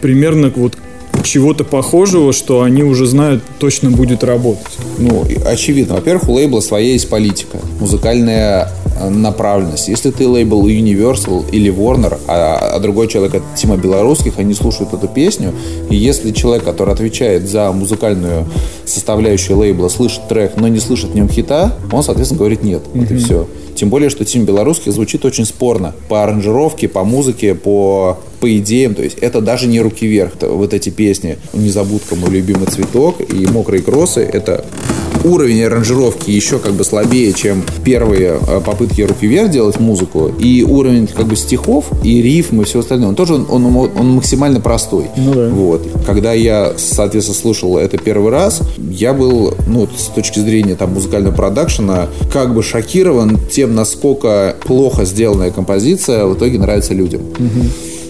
примерно вот чего-то похожего, что они уже знают точно будет работать. Ну, очевидно. Во-первых, у лейбла своя есть политика, музыкальная э, направленность. Если ты лейбл Universal или Warner, а, а другой человек от Тима Белорусских, они слушают эту песню, и если человек, который отвечает за музыкальную составляющую лейбла, слышит трек, но не слышит в нем хита, он, соответственно, говорит нет. Вот и все. Тем более, что Тим Белорусский звучит очень спорно. По аранжировке, по музыке, по, по идеям. То есть это даже не руки вверх. Вот эти песни «Незабудка, мой любимый цветок» и «Мокрые кроссы» — это уровень аранжировки еще как бы слабее, чем первые э, попытки руки вверх делать музыку. И уровень как бы стихов и рифм и все остальное, он тоже он, он, он максимально простой. Ну да. Вот. Когда я, соответственно, слушал это первый раз, я был, ну, с точки зрения там музыкального продакшена, как бы шокирован тем, насколько плохо сделанная композиция в итоге нравится людям.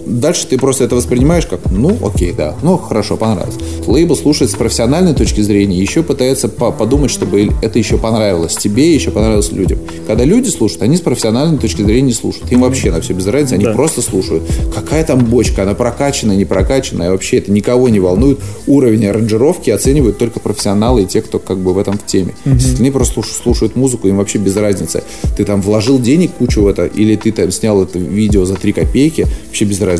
Дальше ты просто это воспринимаешь как, ну, окей, да, ну, хорошо, понравилось. Лейбл слушает с профессиональной точки зрения, еще пытается по- подумать, чтобы это еще понравилось тебе, еще понравилось людям. Когда люди слушают, они с профессиональной точки зрения не слушают. Им вообще на все без разницы, они Да. просто слушают. Какая там бочка, она прокачанная, не прокачанная, вообще это никого не волнует. Уровень аранжировки оценивают только профессионалы и те, кто как бы в этом в теме. Остальные просто слуш- слушают музыку, им вообще без разницы. Ты там вложил денег кучу в это, или ты там снял это видео за 3 копейки, вообще без разницы.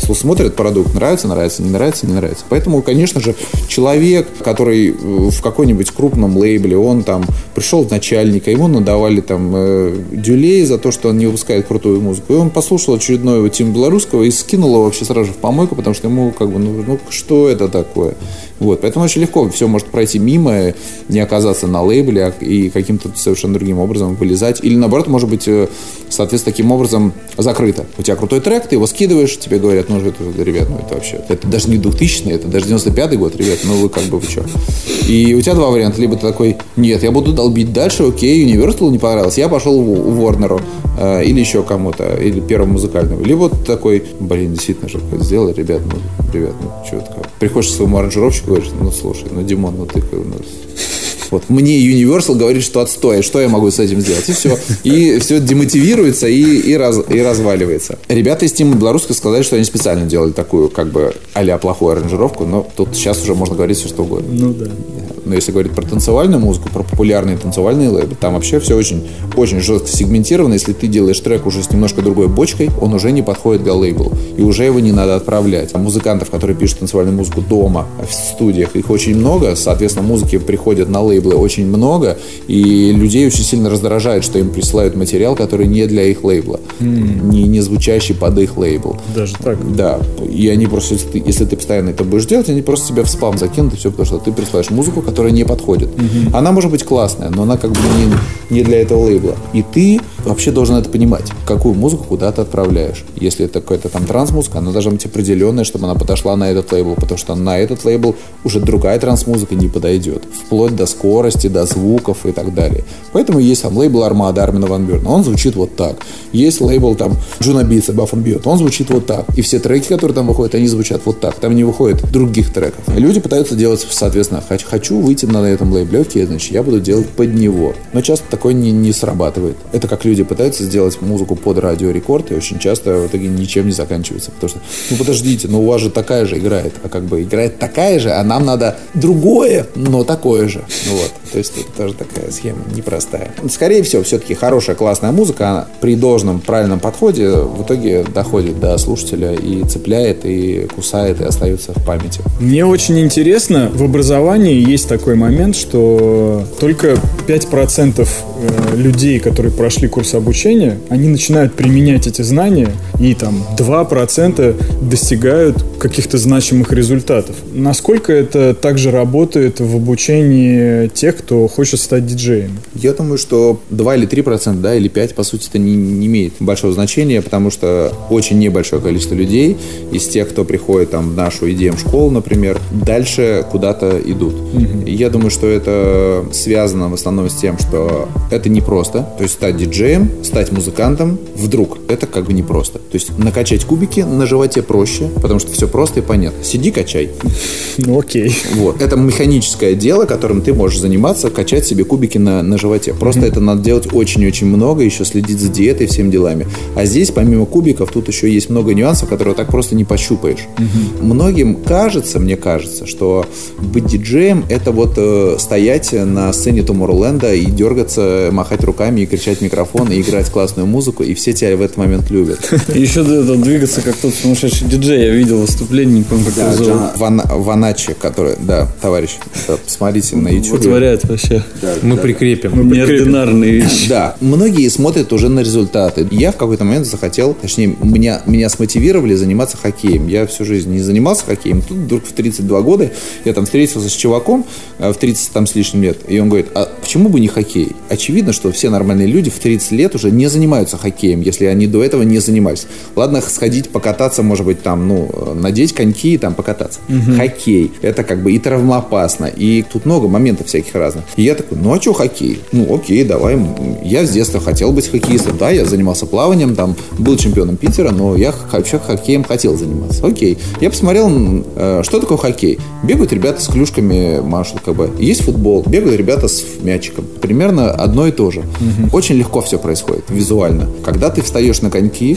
Если смотрит продукт, нравится, нравится, не нравится, не нравится. Поэтому, конечно же, человек, который э, в какой-нибудь крупном лейбле, он там пришел в начальника, ему надавали там э, дюлей за то, что он не выпускает крутую музыку. И он послушал очередной вот Тим Белорусского и скинул его вообще сразу же в помойку, потому что ему как бы, ну, ну что это такое? Вот, поэтому очень легко все может пройти мимо, не оказаться на лейбле а- и каким-то совершенно другим образом вылезать. Или наоборот, может быть, э, соответственно, таким образом закрыто. У тебя крутой трек, ты его скидываешь, тебе говорят, ну, это, ребят, ну, это вообще, это даже не 2000 это даже 95-й год, ребят, ну, вы как бы, вы что? И у тебя два варианта. Либо ты такой, нет, я буду долбить дальше, окей, Universal не понравилось, я пошел в, Warner э, или еще кому-то, или первому музыкальному. Либо ты такой, блин, действительно же какое-то сделали, ребят, ну, ребят, ну, что такое? Приходишь к своему аранжировщику говоришь, ну, слушай, ну, Димон, ну, ты, ну, вот мне Universal говорит, что отстой, что я могу с этим сделать? И все. И все демотивируется и, и, раз, и разваливается. Ребята из Тима Белорусска сказали, что они специально делали такую, как бы, а плохую аранжировку, но тут сейчас уже можно говорить все, что угодно. Ну да. Но если говорить про танцевальную музыку, про популярные танцевальные лейблы, там вообще все очень, очень жестко сегментировано. Если ты делаешь трек уже с немножко другой бочкой, он уже не подходит к лейблу. И уже его не надо отправлять. А музыкантов, которые пишут танцевальную музыку дома, в студиях, их очень много. Соответственно, музыки приходят на лейблы очень много. И людей очень сильно раздражает, что им присылают материал, который не для их лейбла. Не, не звучащий под их лейбл. Даже так. Да, и они просто, если ты, если ты постоянно это будешь делать, они просто тебя в спам закинут, и все, потому что ты присылаешь музыку, которая не подходит. Она может быть классная, но она как бы не, не для этого лейбла. И ты вообще должен это понимать, какую музыку куда ты отправляешь. Если это какая-то там транс-музыка, она должна быть определенная, чтобы она подошла на этот лейбл, потому что на этот лейбл уже другая транс-музыка не подойдет. Вплоть до скорости, до звуков и так далее. Поэтому есть там лейбл Armada Армина Ван Бюрна, он звучит вот так. Есть лейбл там Anjunabeats, Above & Beyond, он звучит вот так. И все треки, которые там выходят, они звучат вот так. Там не выходит других треков. Люди пытаются делать, соответственно, хочу выйти на этом лейбле, окей, значит, я буду делать под него. Но часто такое не, не срабатывает. Это как люди пытаются сделать музыку под Радио Рекорд, и очень часто в итоге ничем не заканчивается. Потому что, ну подождите, но у вас же такая же играет, а как бы играет такая же, а нам надо другое, но такое же. Ну вот. То есть это тоже такая схема непростая. Скорее всего, все-таки хорошая, классная музыка она при должном правильном подходе в итоге доходит до слушателя и цепляет, и кусает, и остается в памяти. Мне очень интересно, в образовании есть такой момент, что только 5% э, людей, которые прошли курс обучения, они начинают применять эти знания, и там 2% достигают каких-то значимых результатов. Насколько это также работает в обучении тех, кто хочет стать диджеем? Я думаю, что 2 или 3 процента, да, или 5, по сути, это не, не имеет большого значения, потому что очень небольшое количество людей из тех, кто приходит там в нашу EDM школу, например, дальше куда-то идут. И я думаю, что это связано в основном с тем, что это непросто. То есть стать диджеем, стать музыкантом вдруг это как бы непросто. То есть накачать кубики на животе проще, потому что все просто и понятно. Сиди, качай. Ну окей. Вот. Это механическое дело, которым ты можешь заниматься, качать себе кубики на, на животе. Просто mm-hmm. это надо делать очень-очень много, еще следить за диетой и всеми делами. А здесь, помимо кубиков, тут еще есть много нюансов, которые так просто не пощупаешь. Mm-hmm. Многим кажется, мне кажется, что быть диджеем это вот э, стоять на сцене Tomorrowland и дергаться, махать руками и кричать в микрофон и играть классную музыку, и все тебя в этот момент любят. Еще двигаться как тот сумасшедший диджей. Я видел выступление, не помню, как его зовут. Ваначи, который, да, товарищ, посмотрите на YouTube. Вытворяет вообще. Мы прикрепим. Мы Неординарные вещи. Да, многие смотрят уже на результаты. Я в какой-то момент захотел, точнее, меня, меня смотивировали заниматься хоккеем. Я всю жизнь не занимался хоккеем. Тут вдруг в 32 года я там встретился с чуваком в 30 там с лишним лет, и он говорит, а почему бы не хоккей? Очевидно, что все нормальные люди в 30 лет уже не занимаются хоккеем, если они до этого не занимались. Ладно, сходить покататься, может быть, там, ну, надеть коньки и там покататься. Угу. Хоккей. Это как бы и травмоопасно, и тут много моментов всяких разных. И я такой, ну а что хоккей? Ну окей, давай. Я с детства хотел быть хоккеистом. Да, я занимался плаванием, там, был чемпионом Питера, но я вообще хоккеем хотел заниматься. Окей. Я посмотрел, э, что такое хоккей. Бегают ребята с клюшками, машут как бы. Есть футбол, бегают ребята с мячиком. Примерно одно и то же. Угу. Очень легко все происходит визуально. Когда ты встаешь на коньки,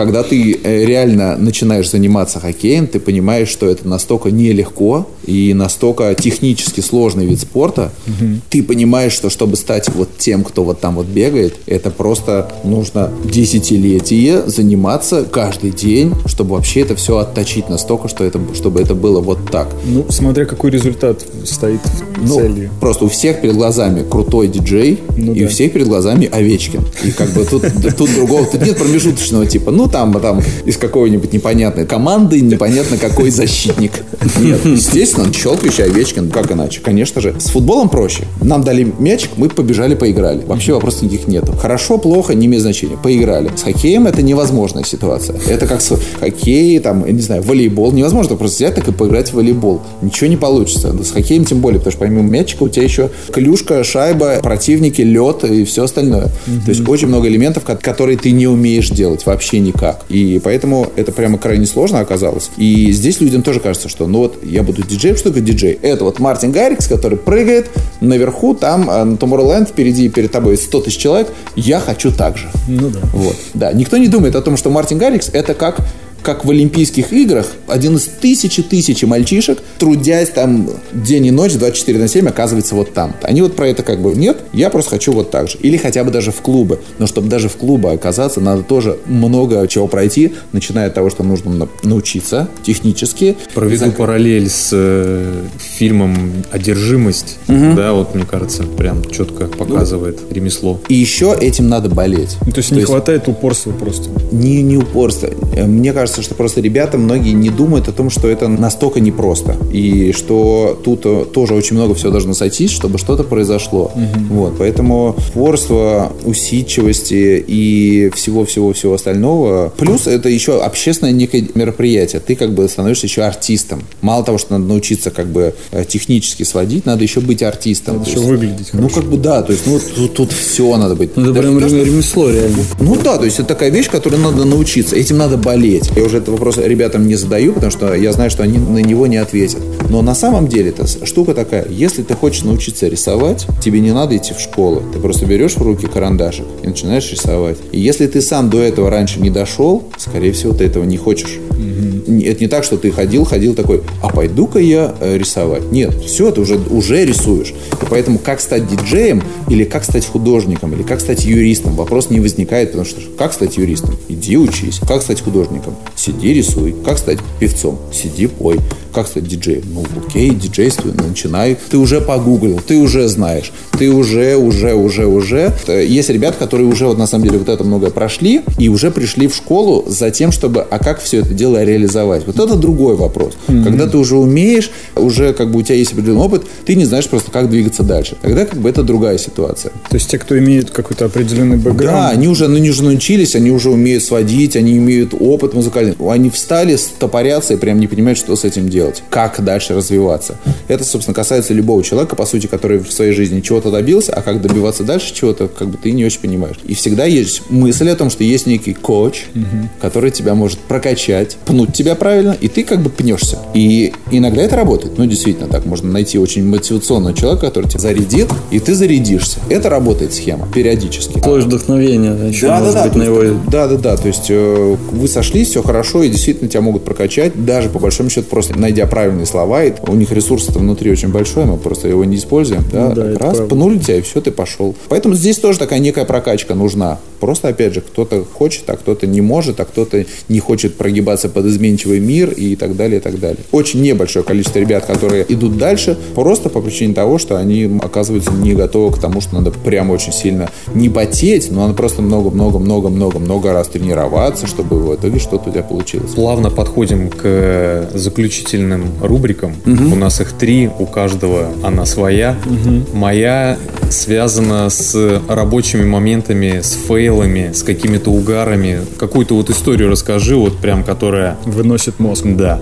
когда ты э, реально начинаешь заниматься хоккеем, ты понимаешь, что это настолько нелегко и настолько технически сложный вид спорта. Угу. Ты понимаешь, что чтобы стать вот тем, кто вот там вот бегает, это просто нужно десятилетие заниматься каждый день, чтобы вообще это все отточить настолько, что это, чтобы это было вот так. Ну, смотря какой результат стоит в ну, цели. Просто у всех перед глазами крутой диджей, ну, и да. у всех перед глазами Овечкин. И как бы тут, тут другого, тут нет промежуточного типа, ну там, там из какой-нибудь непонятной команды, непонятно какой защитник. Нет, естественно, щелкающий Овечкин, как иначе? Конечно же. С футболом проще. Нам дали мячик, мы побежали, поиграли. Вообще вопросов никаких нету. Хорошо, плохо, не имеет значения. Поиграли. С хоккеем это невозможная ситуация. Это как с хоккеем, там, я не знаю, волейбол. Невозможно просто взять так и поиграть в волейбол. Ничего не получится. С хоккеем тем более, потому что помимо мячика у тебя еще клюшка, шайба, противники, лед и все остальное. Mm-hmm. То есть очень много элементов, которые ты не умеешь делать вообще никак. И поэтому это прямо крайне сложно оказалось. И здесь людям тоже кажется, что ну вот я буду диджеем, что такое диджей? Это вот Мартин Гаррикс, который прыгает наверху, там э, на Tomorrowland, впереди перед тобой 100 тысяч человек, я хочу так же. Ну да. Вот. Да, никто не думает о том, что Мартин Гаррикс это как как в Олимпийских играх, один из тысячи тысячи мальчишек, трудясь там день и ночь, 24 на 7, оказывается вот там. Они вот про это как бы, нет, я просто хочу вот так же. Или хотя бы даже в клубы. Но чтобы даже в клубы оказаться, надо тоже много чего пройти, начиная от того, что нужно научиться технически. Проведу Зак... параллель с э, фильмом «Одержимость». Угу. Да, вот мне кажется, прям четко показывает ну, ремесло. И еще этим надо болеть. Ну, то есть то не есть... хватает упорства просто? Не, не упорства. Мне кажется, кажется, что просто ребята многие не думают о том, что это настолько непросто. И что тут э, тоже очень много всего должно сойтись, чтобы что-то произошло. Угу. Вот, поэтому упорство, усидчивости и всего-всего-всего остального. Плюс это еще общественное некое мероприятие. Ты как бы становишься еще артистом. Мало того, что надо научиться как бы э, технически сводить, надо еще быть артистом. Надо еще есть, выглядеть Ну, как бы да, то есть, ну, тут, тут все надо быть. Ну, это прям ремесло реально. Ну да, то есть это такая вещь, которой надо научиться. Этим надо болеть. Я уже этот вопрос ребятам не задаю, потому что я знаю, что они на него не ответят. Но на самом деле это штука такая. Если ты хочешь научиться рисовать, тебе не надо идти в школу. Ты просто берешь в руки карандашик и начинаешь рисовать. И если ты сам до этого раньше не дошел, скорее всего, ты этого не хочешь. Это не так, что ты ходил, ходил такой, а пойду-ка я э, рисовать. Нет, все, ты уже, уже рисуешь. И поэтому как стать диджеем или как стать художником, или как стать юристом, вопрос не возникает, потому что как стать юристом? Иди учись. Как стать художником? Сиди, рисуй. Как стать певцом? Сиди, пой. Как стать диджеем? Ну, окей, диджействуй, начинай. Ты уже погуглил, ты уже знаешь. Ты уже, уже, уже, уже. Есть ребята, которые уже, вот на самом деле, вот это многое прошли и уже пришли в школу за тем, чтобы, а как все это дело реализовать? Вот это другой вопрос. Mm-hmm. Когда ты уже умеешь, уже как бы у тебя есть определенный опыт, ты не знаешь просто, как двигаться дальше. Тогда как бы это другая ситуация. То есть те, кто имеет какой-то определенный бэкграунд. Да, они уже, ну, они уже научились, они уже умеют сводить, они имеют опыт музыкальный. Они встали, стопорятся и прям не понимают, что с этим делать. Как дальше развиваться. Это, собственно, касается любого человека, по сути, который в своей жизни чего-то добился, а как добиваться дальше чего-то, как бы ты не очень понимаешь. И всегда есть мысль о том, что есть некий коуч, угу. который тебя может прокачать, пнуть тебя правильно, и ты как бы пнешься. И иногда это работает. Ну, действительно, так можно найти очень мотивационного человека, который тебя зарядит, и ты зарядишься. Это работает схема периодически. Ловишь вдохновение, еще да, да, быть, да, на его... Да, да, да. То есть э, вы сошлись, все хорошо, и действительно тебя могут прокачать, даже по большому счету, просто найдя правильные слова. И у них ресурс внутри очень большой, мы просто его не используем. Да, ну, да раз, правда. пнули тебя, и все, ты пошел. Поэтому здесь тоже такая некая прокачка нужна. Просто, опять же, кто-то хочет, а кто-то не может, а кто-то не хочет прогибаться под изменчивый мир и так далее, и так далее. Очень небольшое количество ребят, которые идут дальше, просто по причине того, что они оказываются не готовы к тому, что надо прям очень сильно не потеть, но надо просто много-много-много-много-много раз тренироваться, чтобы в итоге что-то у тебя получилось. Плавно подходим к заключительным рубрикам. Угу. У нас их три, у каждого она своя. Угу. Моя связана с рабочими моментами, с фейлами, с какими-то угарами. Какую-то вот историю расскажи, вот прям которая... Выносит мозг. Да,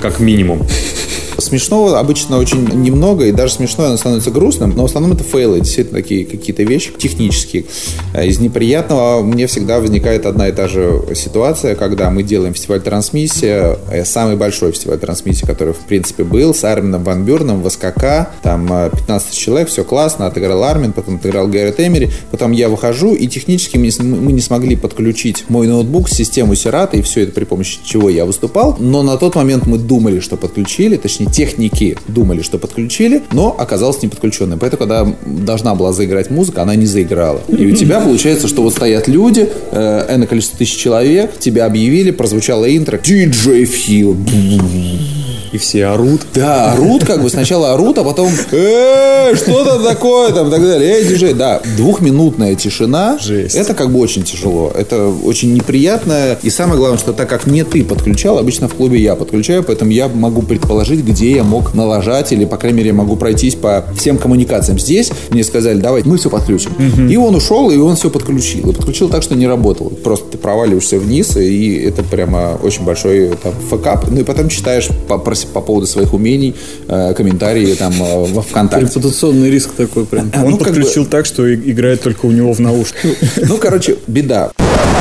как минимум. Смешного обычно очень немного, и даже смешное оно становится грустным, но в основном это фейлы, действительно такие какие-то вещи технические. Э, из неприятного. Мне всегда возникает одна и та же ситуация, когда мы делаем фестиваль трансмиссия, э, самый большой фестиваль трансмиссии, который в принципе был, с Армином Ван Бюрном в СКК, там 15 э, человек, все классно, отыграл Армин, потом отыграл Гаррет Эмери, потом я выхожу, и технически мы не смогли подключить мой ноутбук, систему Сирата, и все это при помощи чего я выступал, но на тот момент мы думали, что подключили, точнее техники думали, что подключили, но оказалось не подключенной. Поэтому, когда должна была заиграть музыка, она не заиграла. И у тебя получается, что вот стоят люди, э, количество тысяч человек, тебя объявили, прозвучало интро, диджей Фил. И все орут. Да, орут, как бы сначала орут, а потом э, что там такое, там, и так далее. Эй, диджей, да. Двухминутная тишина. Жесть. Это как бы очень тяжело. Это очень неприятно. И самое главное, что так как не ты подключал, обычно в клубе я подключаю, поэтому я могу предположить, где я мог налажать, или, по крайней мере, я могу пройтись по всем коммуникациям. Здесь мне сказали, давай, мы все подключим. Угу. И он ушел, и он все подключил. И подключил так, что не работал. Просто ты проваливаешься вниз, и это прямо очень большой там факап. Ну и потом читаешь про по поводу своих умений, э, комментарии там э, во ВКонтакте. Репутационный риск такой прям. Он ну, подключил бы... так, что играет только у него в наушниках. Ну, короче, беда.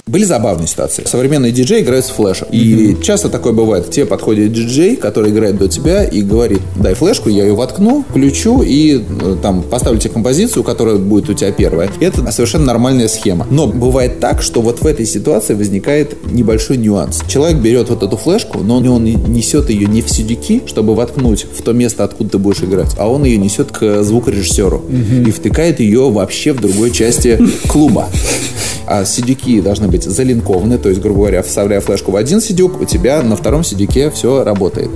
Были забавные ситуации. Современные диджеи играют с флешем. И mm-hmm. часто такое бывает. Тебе подходит диджей, который играет до тебя и говорит, дай флешку, я ее воткну, включу и э, там поставлю тебе композицию, которая будет у тебя первая. Это совершенно нормальная схема. Но бывает так, что вот в этой ситуации возникает небольшой нюанс. Человек берет вот эту флешку, но он несет ее не в сюдики, чтобы воткнуть в то место, откуда ты будешь играть, а он ее несет к звукорежиссеру mm-hmm. и втыкает ее вообще в другой части клуба. а CD должны быть залинкованы, то есть, грубо говоря, вставляя флешку в один сидюк, у тебя на втором сидюке все работает.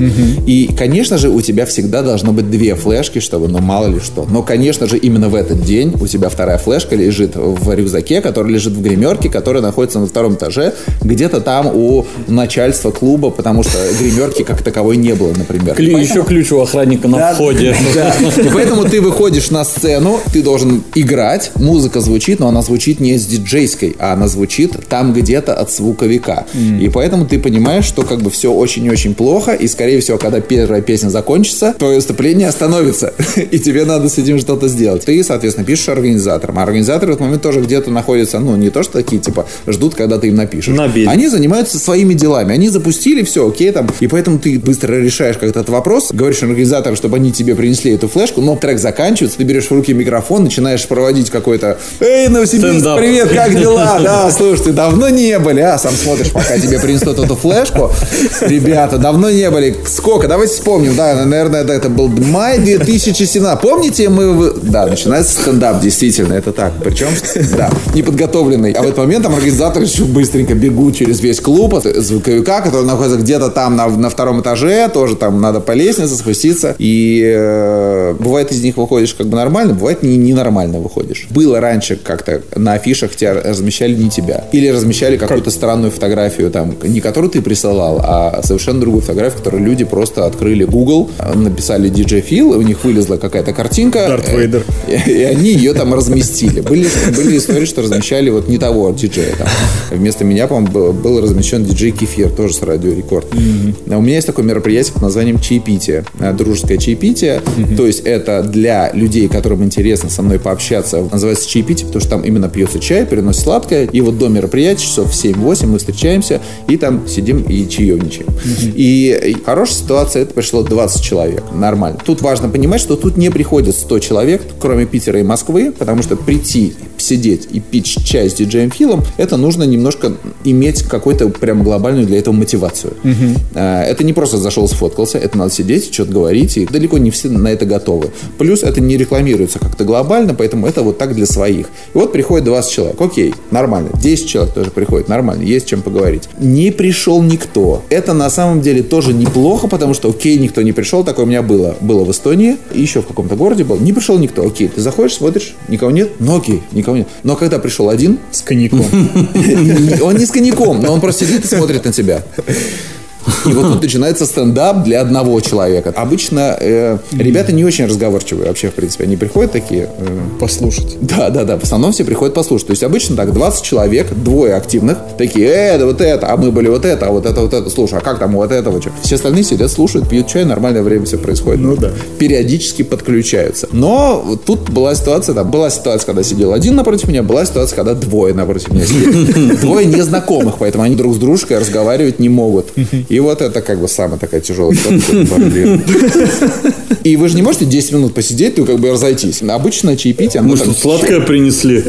И, конечно же, у тебя всегда должно быть две флешки, чтобы, ну, мало ли что. Но, конечно же, именно в этот день у тебя вторая флешка лежит в рюкзаке, который лежит в гримерке, который находится на втором этаже, где-то там у начальства клуба, потому что гримерки как таковой не было, например. Клю- Еще ключ у охранника на Да, входе. да. Поэтому ты выходишь на сцену, ты должен играть, музыка звучит, но она звучит не с диджейской, а она звучит там где-то от звуковика. И поэтому ты понимаешь, что как бы все очень-очень плохо, и скорее всего, когда первая песня закончится, твое выступление остановится, и тебе надо с этим что-то сделать. Ты, соответственно, пишешь организаторам, а организаторы в этот момент тоже где-то находятся, ну, не то, что такие, типа, ждут, когда ты им напишешь. На берег. Они занимаются своими делами. Они запустили все, окей, там. И поэтому ты быстро решаешь как-то этот вопрос, говоришь организаторам, чтобы они тебе принесли эту флешку, но трек заканчивается, ты берешь в руки микрофон, начинаешь проводить какой-то «Эй, Новосибирск, Стендап. привет, как дела?» Да, слушайте, давно не были, а сам смотришь, пока тебе принесут эту флешку. Ребята, давно не были. Сколько? Давайте вспомним. Да, наверное, это был май 2017. Помните, мы... Да, начинается стендап, действительно, это так. Причем, да, неподготовленный. А в этот момент там организаторы еще быстренько бегут через весь клуб от звуковика, который находится где-то там на, на втором этаже, тоже там надо по лестнице спуститься. И э, бывает из них выходишь как бы нормально, бывает не, ненормально выходишь. Было раньше как-то на афишах тебя размещали не тебя. Или размещали какую-то странную фотографию там, не которую ты присылал, а совершенно другую фотографию, которую люди просто открыли Google, написали DJ и у них вылезла какая-то картинка. Дарт э, Вейдер. и, и они ее там разместили. Были, были истории, что размещали вот не того диджея. Там. Вместо меня, по-моему, был, был размещен диджей Кефир, тоже с радио Рекорд. А У меня есть такое мероприятие под названием чаепитие. Э, Дружеское чаепитие. То есть это для людей, которым интересно со мной пообщаться. Называется чаепитие, потому что там именно пьется чай, переносит сладкое. И вот до мероприятия часов в 7-8 мы встречаемся и там сидим и чаевничаем. И хорошая ситуация, это пришло 20 человек. Нормально. Тут важно понимать, что тут не приходит 100 человек, кроме Питера и Москвы, потому что прийти, сидеть и пить чай с диджеем Филом, это нужно немножко иметь какую-то прям глобальную для этого мотивацию. А, Это не просто зашел, сфоткался, это надо сидеть, что-то говорить, и далеко не все на это готовы. Плюс это не рекламируется как-то глобально, поэтому это вот так для своих. И вот приходит 20 человек, окей, нормально. 10 человек тоже приходит, нормально, есть чем поговорить. Не пришел никто. Это на самом деле тоже неплохо, потому что, окей, никто не пришел, такое у меня было. Было в Эстонии, еще в каком-то городе был. Не пришел никто, окей, ты заходишь, смотришь, никого нет, ну окей, никого нет. Но когда пришел один, С коньяком. он не с коньяком, но он просто сидит и смотрит на тебя. И вот тут начинается стендап для одного человека. Обычно э, ребята не очень разговорчивые вообще, в принципе. Они приходят такие... э, Послушать. да, да, да. В основном все приходят послушать. То есть обычно так 20 человек, двое активных, такие, э, да вот это, а мы были вот это, а вот это, вот это. Слушай, а как там вот этого? Что? Все остальные сидят, слушают, пьют чай, нормальное время все происходит. Ну да. Периодически подключаются. Но вот тут была ситуация, да, была ситуация, когда сидел один напротив меня, была ситуация, когда двое напротив меня сидели. Двое незнакомых, поэтому они друг с дружкой разговаривать не могут. И вот это как бы самая такая тяжелая. И вы же не можете 10 минут посидеть, ну как бы разойтись. Обычно чаепитие, там тут сладкое принесли?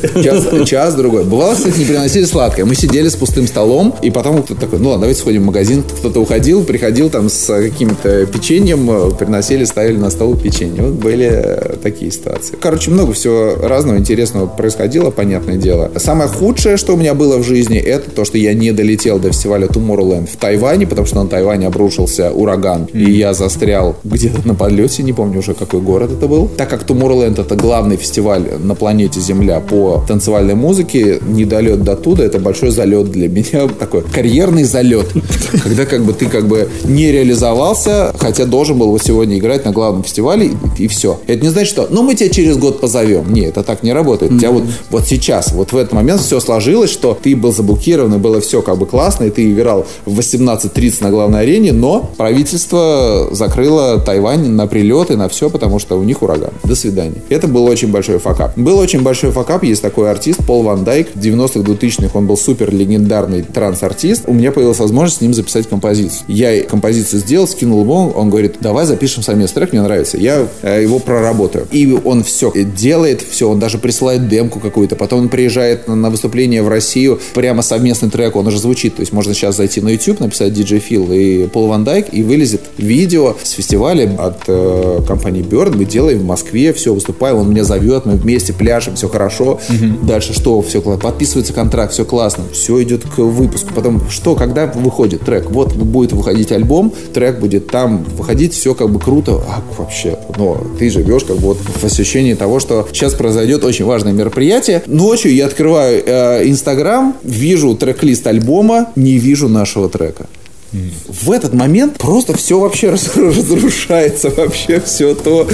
Час, другой. Бывало, кстати, не приносили сладкое. Мы сидели с пустым столом, и потом кто-то такой, ну ладно, давайте сходим в магазин. Кто-то уходил, приходил там с каким-то печеньем, приносили, ставили на стол печенье. Вот были э, такие ситуации. Короче, много всего разного интересного происходило, понятное дело. Самое худшее, что у меня было в жизни, это то, что я не долетел до фестиваля Tomorrowland в Тайване, потому что на Тайване обрушился ураган, и я застрял где-то на подлете, не помню уже какой город это был. Так как Tomorrowland это главный фестиваль на планете Земля по танцевальной музыке, недолет до туда это большой залет для меня, такой карьерный залет, когда как бы ты как бы не реализовался, хотя должен был сегодня играть на главном фестивале, и, все. Это не значит, что ну мы тебя через год позовем. Нет, это так не работает. У тебя вот, вот сейчас, вот в этот момент все сложилось, что ты был заблокирован, и было все как бы классно, и ты играл в 18.30 на главной арене, но правительство закрыло Тайвань на прилеты, на все, потому что у них ураган. До свидания. Это был очень большой факап. Был очень большой факап, есть такой артист Пол Ван Дайк, в 90-х, 2000-х он был супер легендарный транс-артист. У меня появилась возможность с ним записать композицию. Я композицию сделал, скинул ему, он говорит, давай запишем совместный трек, мне нравится. Я э, его проработаю. И он все делает, все, он даже присылает демку какую-то, потом он приезжает на, выступление в Россию, прямо совместный трек, он уже звучит, то есть можно сейчас зайти на YouTube, написать DJ Фил и Пол Ван Дайк, и вылезет видео с фестиваля от э, компании Bird. Мы делаем в Москве, все, выступаем, он меня зовет, мы вместе пляшем, все хорошо. Дальше что? Все классно. Подписывается контракт, все классно. Все идет к выпуску. Потом что, когда выходит трек? Вот будет выходить альбом, трек будет там выходить, все как бы круто. А вообще, но ты живешь как бы вот в ощущении того, что сейчас произойдет очень важное мероприятие. Ночью я открываю э, Инстаграм, вижу трек-лист альбома, не вижу нашего трека. В этот момент просто все вообще раз- разрушается, вообще все то,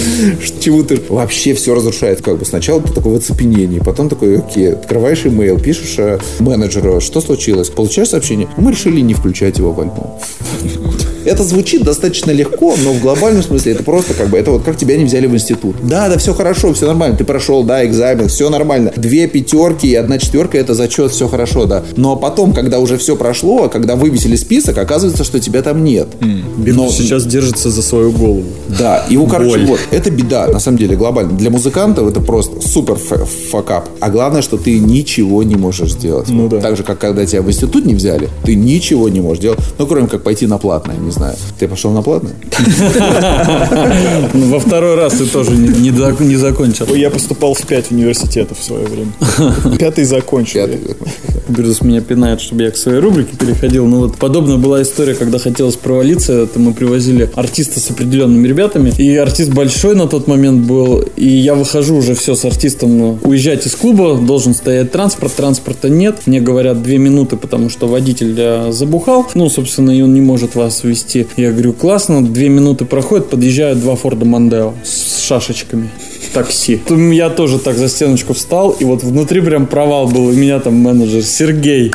чему ты... Вообще все разрушается. Как бы сначала ты такой в потом такой, окей, открываешь имейл, пишешь э, менеджеру, что случилось, получаешь сообщение, мы решили не включать его в альбом. Это звучит достаточно легко, но в глобальном смысле это просто как бы, это вот как тебя не взяли в институт. Да, да, все хорошо, все нормально, ты прошел, да, экзамен, все нормально. Две пятерки и одна четверка это зачет, все хорошо, да. Но потом, когда уже все прошло, когда вывесили список, оказывается, что тебя там нет. Но- Сейчас держится за свою голову. да, его, короче, Боль. вот, это беда, на самом деле, глобально. Для музыкантов это просто супер факап. А главное, что ты ничего не можешь сделать. Ну да. Так же, как когда тебя в институт не взяли, ты ничего не можешь делать. Ну, кроме как пойти на платное, не знаю. Ты пошел на платное? Ну, Во второй раз ты тоже не, закончил. Я поступал в пять университетов в свое время. Пятый закончил. Бирдус меня пинает, чтобы я к своей рубрике переходил. Ну вот подобная была история, когда хотелось провалиться. Это мы привозили артиста с определенными ребятами. И артист большой на тот момент был. И я выхожу уже все с артистом ну, уезжать из клуба. Должен стоять транспорт. Транспорта нет. Мне говорят две минуты, потому что водитель э, забухал. Ну, собственно, и он не может вас вести. Я говорю, классно. Две минуты проходят. Подъезжают два Форда Мондео с шашечками. Такси. Я тоже так за стеночку встал, и вот внутри прям провал был. У меня там менеджер Сергей.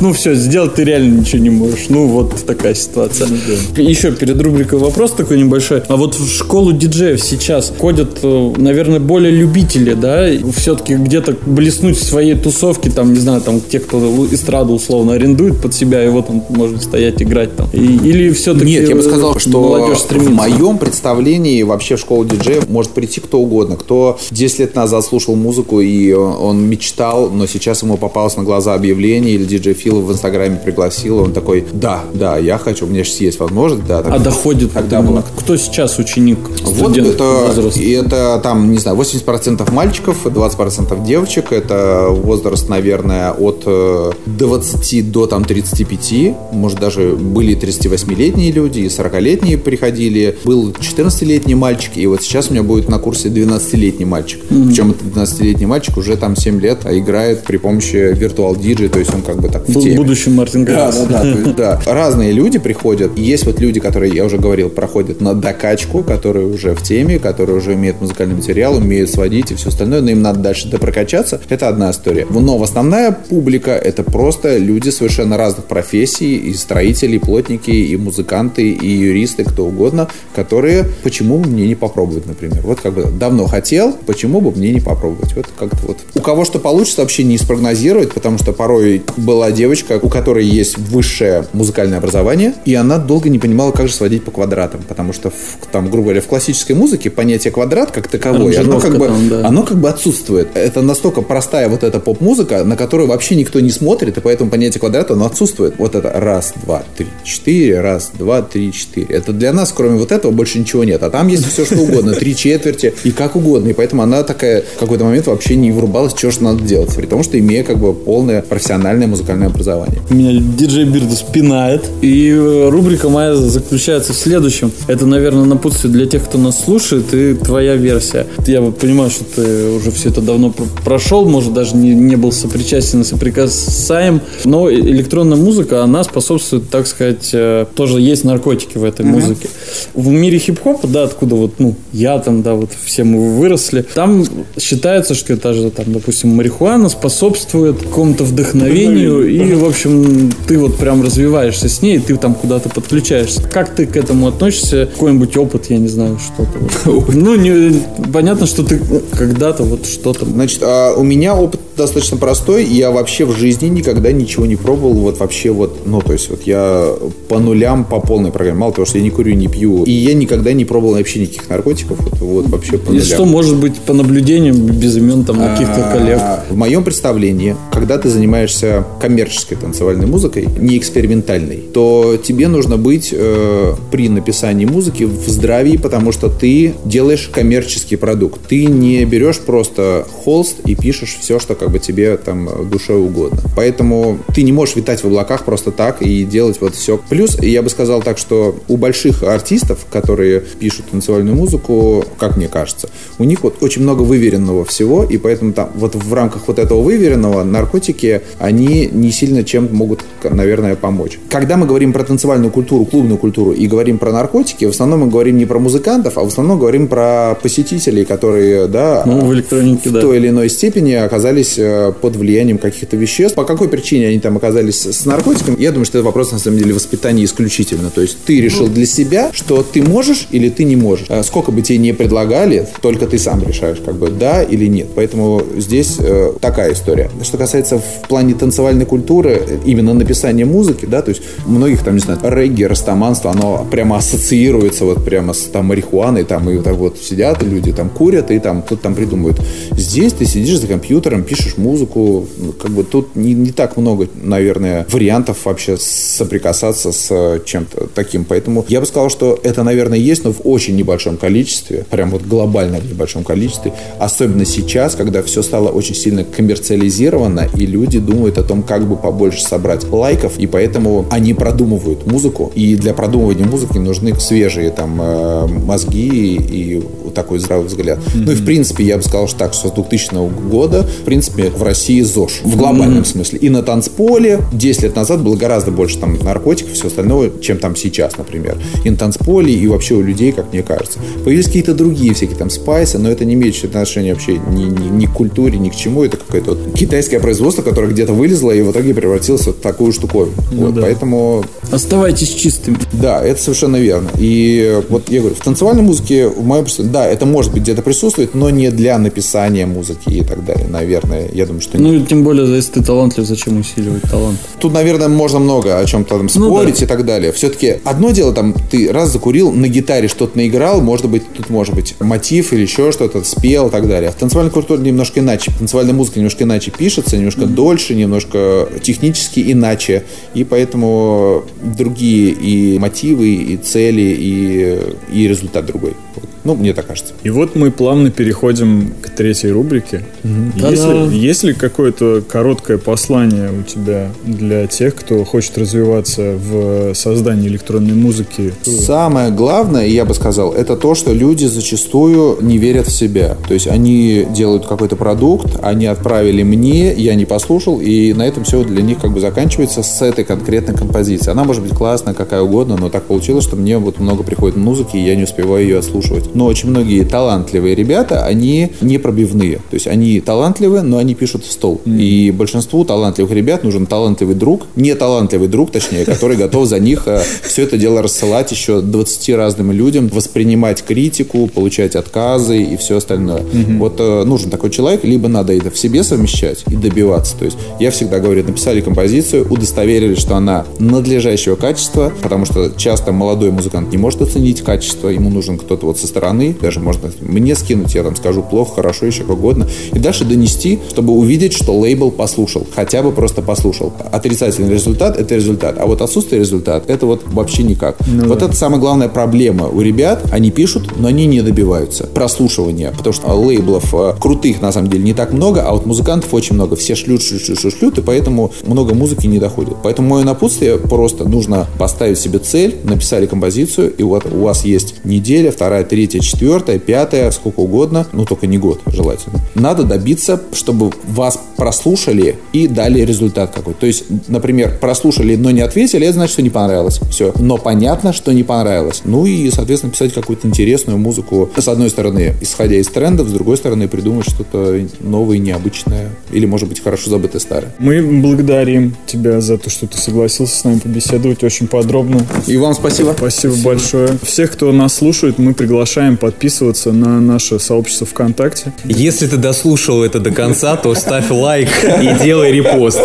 Ну все, сделать ты реально ничего не можешь. Ну вот такая ситуация. Еще перед рубрикой вопрос такой небольшой. А вот в школу диджеев сейчас ходят, э, наверное, более любители, да? Все-таки где-то блеснуть в своей тусовке, там, не знаю, там, те, кто эстраду условно арендует под себя, и вот он может стоять, играть там. И- или все-таки Нет, я бы сказал, что молодежь в стремится? моем представлении вообще в школу диджеев может прийти кто угодно. Кто 10 лет назад слушал музыку и он мечтал, но сейчас ему попалось на глаза объявление или диджей Фил в Инстаграме пригласил, он такой, да, да, я хочу, у меня сейчас есть возможность, да. А так- доходит Тогда было. Кто сейчас ученик, Вот студент это, возраста? и это там, не знаю, 80% мальчиков, 20% девочек. Это возраст, наверное, от э, 20 до там 35. Может, даже были 38-летние люди, и 40-летние приходили. Был 14-летний мальчик, и вот сейчас у меня будет на курсе 12-летний мальчик. Причем этот 12-летний мальчик уже там 7 лет а играет при помощи Virtual DJ, то есть он как бы так в теме. Будущий Мартин Да, Гаррикс. да, да, то есть, да. Разные люди приходят. Есть вот люди, которые, я уже говорил, проходят на докачку, которые уже в теме, которые уже имеют музыкальный материал, умеют сводить и все остальное, но им надо дальше допрокачаться. Это одна история. Но основная публика это просто люди совершенно разных профессий, и строители, и плотники, и музыканты, и юристы, кто угодно, которые почему бы мне не попробовать, например. Вот как бы давно хотел, почему бы мне не попробовать. Вот как-то вот. У кого что получится, вообще не спрогнозировать, потому что порой была девочка, у которой есть высшее музыкальное образование, и она долго не понимала, как же сводить по квадратам, потому что в, там, грубо говоря, в классической музыке понятие квадрат как таковое, оно как, бы, там, да. оно как бы отсутствует. Это настолько простая вот эта поп-музыка, на которую вообще никто не смотрит, и поэтому понятие квадрата, оно отсутствует. Вот это раз, два, три, четыре, раз, два, три, четыре. Это для нас, кроме вот этого, больше ничего нет. А там есть все, что угодно, три четверти и как угодно. И поэтому она такая в какой-то момент вообще не врубалась, что же надо делать. При том, что имея как бы полное профессиональное музыкальное образование. Меня диджей Бирдус пинает. И э, рубрика моя заключается в следующем. Это, наверное, напутствие для тех, кто нас слушает, и твоя версия. Я понимаю, что ты уже все это давно пр- прошел, может, даже не, не был сопричастен и соприкасаем. Но электронная музыка, она способствует, так сказать, э, тоже есть наркотики в этой музыке. В мире хип-хопа, да, откуда вот, ну, я там, да, вот все мы выросли, там считается, что это же, там, допустим, марихуана способствует какому-то вдохновению, и, в общем, ты вот прям развиваешься с ней, и ты там куда-то подключаешься. Как ты к этому относишься? Какой-нибудь опыт, я не знаю, что-то. вот. Ну, не, понятно, что ты когда-то вот что-то... Значит, а, у меня опыт достаточно простой. Я вообще в жизни никогда ничего не пробовал. Вот вообще вот, ну, то есть вот я по нулям, по полной программе. Мало того, что я не курю, не пью. И я никогда не пробовал вообще никаких наркотиков. Вот, вот вообще по И нулям. что может быть по наблюдениям без имен там каких-то коллег? А, В моем представлении, когда ты занимаешься коммерческой танцевальной музыкой, не экспериментальной, то тебе нужно быть э, при написании музыки в здравии, потому что ты делаешь коммерческий продукт. Ты не берешь просто холст и пишешь все, что как бы тебе там душой угодно. Поэтому ты не можешь витать в облаках просто так и делать вот все. Плюс, я бы сказал так, что у больших артистов, которые пишут танцевальную музыку, как мне кажется, у них вот очень много выверенного всего, и поэтому там вот в рамках вот этого выверенного наркотики, они не сильно чем могут, наверное, помочь. Когда мы говорим про танцевальную культуру, клубную культуру и говорим про наркотики, в основном мы говорим не про музыкантов, а в основном говорим про посетителей, которые, да, Ну, в электронике, в да. той или иной степени оказались э, под влиянием каких-то веществ. По какой причине они там оказались с наркотиком? Я думаю, что это вопрос, на самом деле, воспитания исключительно. То есть ты решил для себя, что ты можешь или ты не можешь. А Сколько бы тебе не предлагали, только ты сам решаешь, как бы да или нет. Поэтому здесь э, такая история. Что касается в плане танцевальной культуры, именно написания музыки, да, то есть многих там, не знаю, регги, растаманство, оно прямо ассоциируется вот прямо с там марихуаной, там и вот так вот сидят люди там курят и там тут там придумывают. Здесь ты сидишь за компьютером, пишешь музыку, ну, как бы тут не, не так много, наверное, вариантов вообще соприкасаться с э, чем-то таким. Поэтому я бы сказал, что это, наверное, есть, но в очень небольшом количестве, прям вот глобально в небольшом количестве, особенно сейчас, когда все стало очень сильно коммерциализировано, и люди думают о том, как бы побольше собрать лайков, и поэтому они продумывают музыку, и для продумывания музыки нужны свежие там э, мозги и такой здравый взгляд. Ну и в принципе, я бы сказал, что так, что с 2000 года, в принципе, в России ЗОЖ, в глобальном смысле. И на танцполе 10 лет назад было гораздо больше там наркотиков и всего остального, чем там сейчас, например. И на танцполе, и вообще у людей, как мне кажется. Появились какие-то другие всякие там спайсы, но это не имеет отношения вообще ни, ни- ни к культуре, ни к чему. Это какое-то вот китайское производство, которое где-то вылезло и в итоге превратилось в такую штуковину. вот, да. Поэтому Оставайтесь чистыми. да, это совершенно верно. И вот я говорю, в танцевальной музыке, в моем да, это может быть где-то присутствует, но не для написания музыки и так далее. Наверное, я думаю, что Ну, нет. и тем более, если ты талантлив, зачем усиливать талант? Тут, наверное, можно много о чем-то там Ну спорить да. и так далее. Все-таки одно дело, там, ты раз закурил, на гитаре что-то наиграл, может быть, тут может быть мотив или еще что-то, спел и так далее. А в танцевальной культуре немножко иначе. Танцевальная музыка немножко иначе пишется, немножко дольше, немножко технически иначе. И поэтому другие и мотивы, и цели, и, и результат другой. Ну, мне так кажется. И вот мы плавно переходим к третьей рубрике. Та-дам. Если, есть ли какое-то короткое послание у тебя для тех, кто хочет развиваться в создании электронной музыки? Самое главное, я бы сказал, это то, что люди зачастую не верят в себя. То есть они делают какой-то продукт, они отправили мне, я не послушал, и на этом все для них как бы заканчивается с этой конкретной композицией. Она может быть классная, какая угодно, но так получилось, что мне вот много приходит музыки, и я не успеваю ее отслушивать. Но очень многие талантливые ребята, они не пробивные. То есть они талантливые, но они пишут в стол. И большинству талантливых ребят нужен талантливый друг, не талантливый друг, точнее, который готов за них все это дело рассылать еще 20 разным людям, воспринимать критику, получать отказы и все остальное. Вот э, нужен такой человек, либо надо это в себе совмещать и добиваться. То есть я всегда говорю, написали композицию, удостоверились, что она надлежащего качества, потому что часто молодой музыкант не может оценить качество, ему нужен кто-то вот со стороны, даже можно мне скинуть, я там скажу плохо, хорошо, еще как угодно, и дальше донести, чтобы увидеть, что лейбл послушал, хотя бы просто послушал. Отрицательный результат – это результат, а вот отсутствие результата – это вот вообще никак. вот это самая главная проблема у ребят, они пишут, но они не добиваются прослушивания, потому что лейблов э, крутых на самом деле не так много, а вот музыкантов очень много, все шлют, шлют, шлют, шлют, шлют, и поэтому много музыки не доходит. Поэтому мое напутствие просто нужно поставить себе цель, написали композицию, и вот у вас есть неделя, вторая, третья, четвертая, пятая, сколько угодно, ну только не год желательно. Надо добиться, чтобы вас прослушали и дали результат какой-то. То есть, например, прослушали, но не ответили, это значит, что не понравилось. Все. Но понятно, что не понравилось. Ну и, соответственно, писать какую-то интересную музыку. С одной стороны, исходя из трендов, с другой стороны, придумать что-то новое, необычное. Или, может быть, хорошо забытое старое. Мы благодарим тебя за то, что ты согласился с нами побеседовать очень подробно. И вам спасибо. Спасибо большое. Всех, кто нас слушает, мы приглашаем приглашаем подписываться на наше сообщество ВКонтакте. Если ты дослушал это до конца, то ставь лайк и делай репост.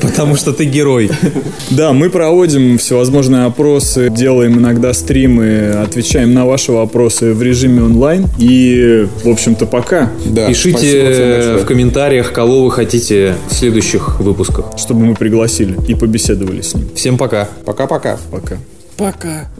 Потому что ты герой. Да, мы проводим всевозможные опросы, делаем иногда стримы, отвечаем на ваши вопросы в режиме онлайн. И, в общем-то, пока. Да, Пишите в комментариях, кого вы хотите в следующих выпусках. Чтобы мы пригласили и побеседовали с ним. Всем пока. Пока-пока. Пока. Пока.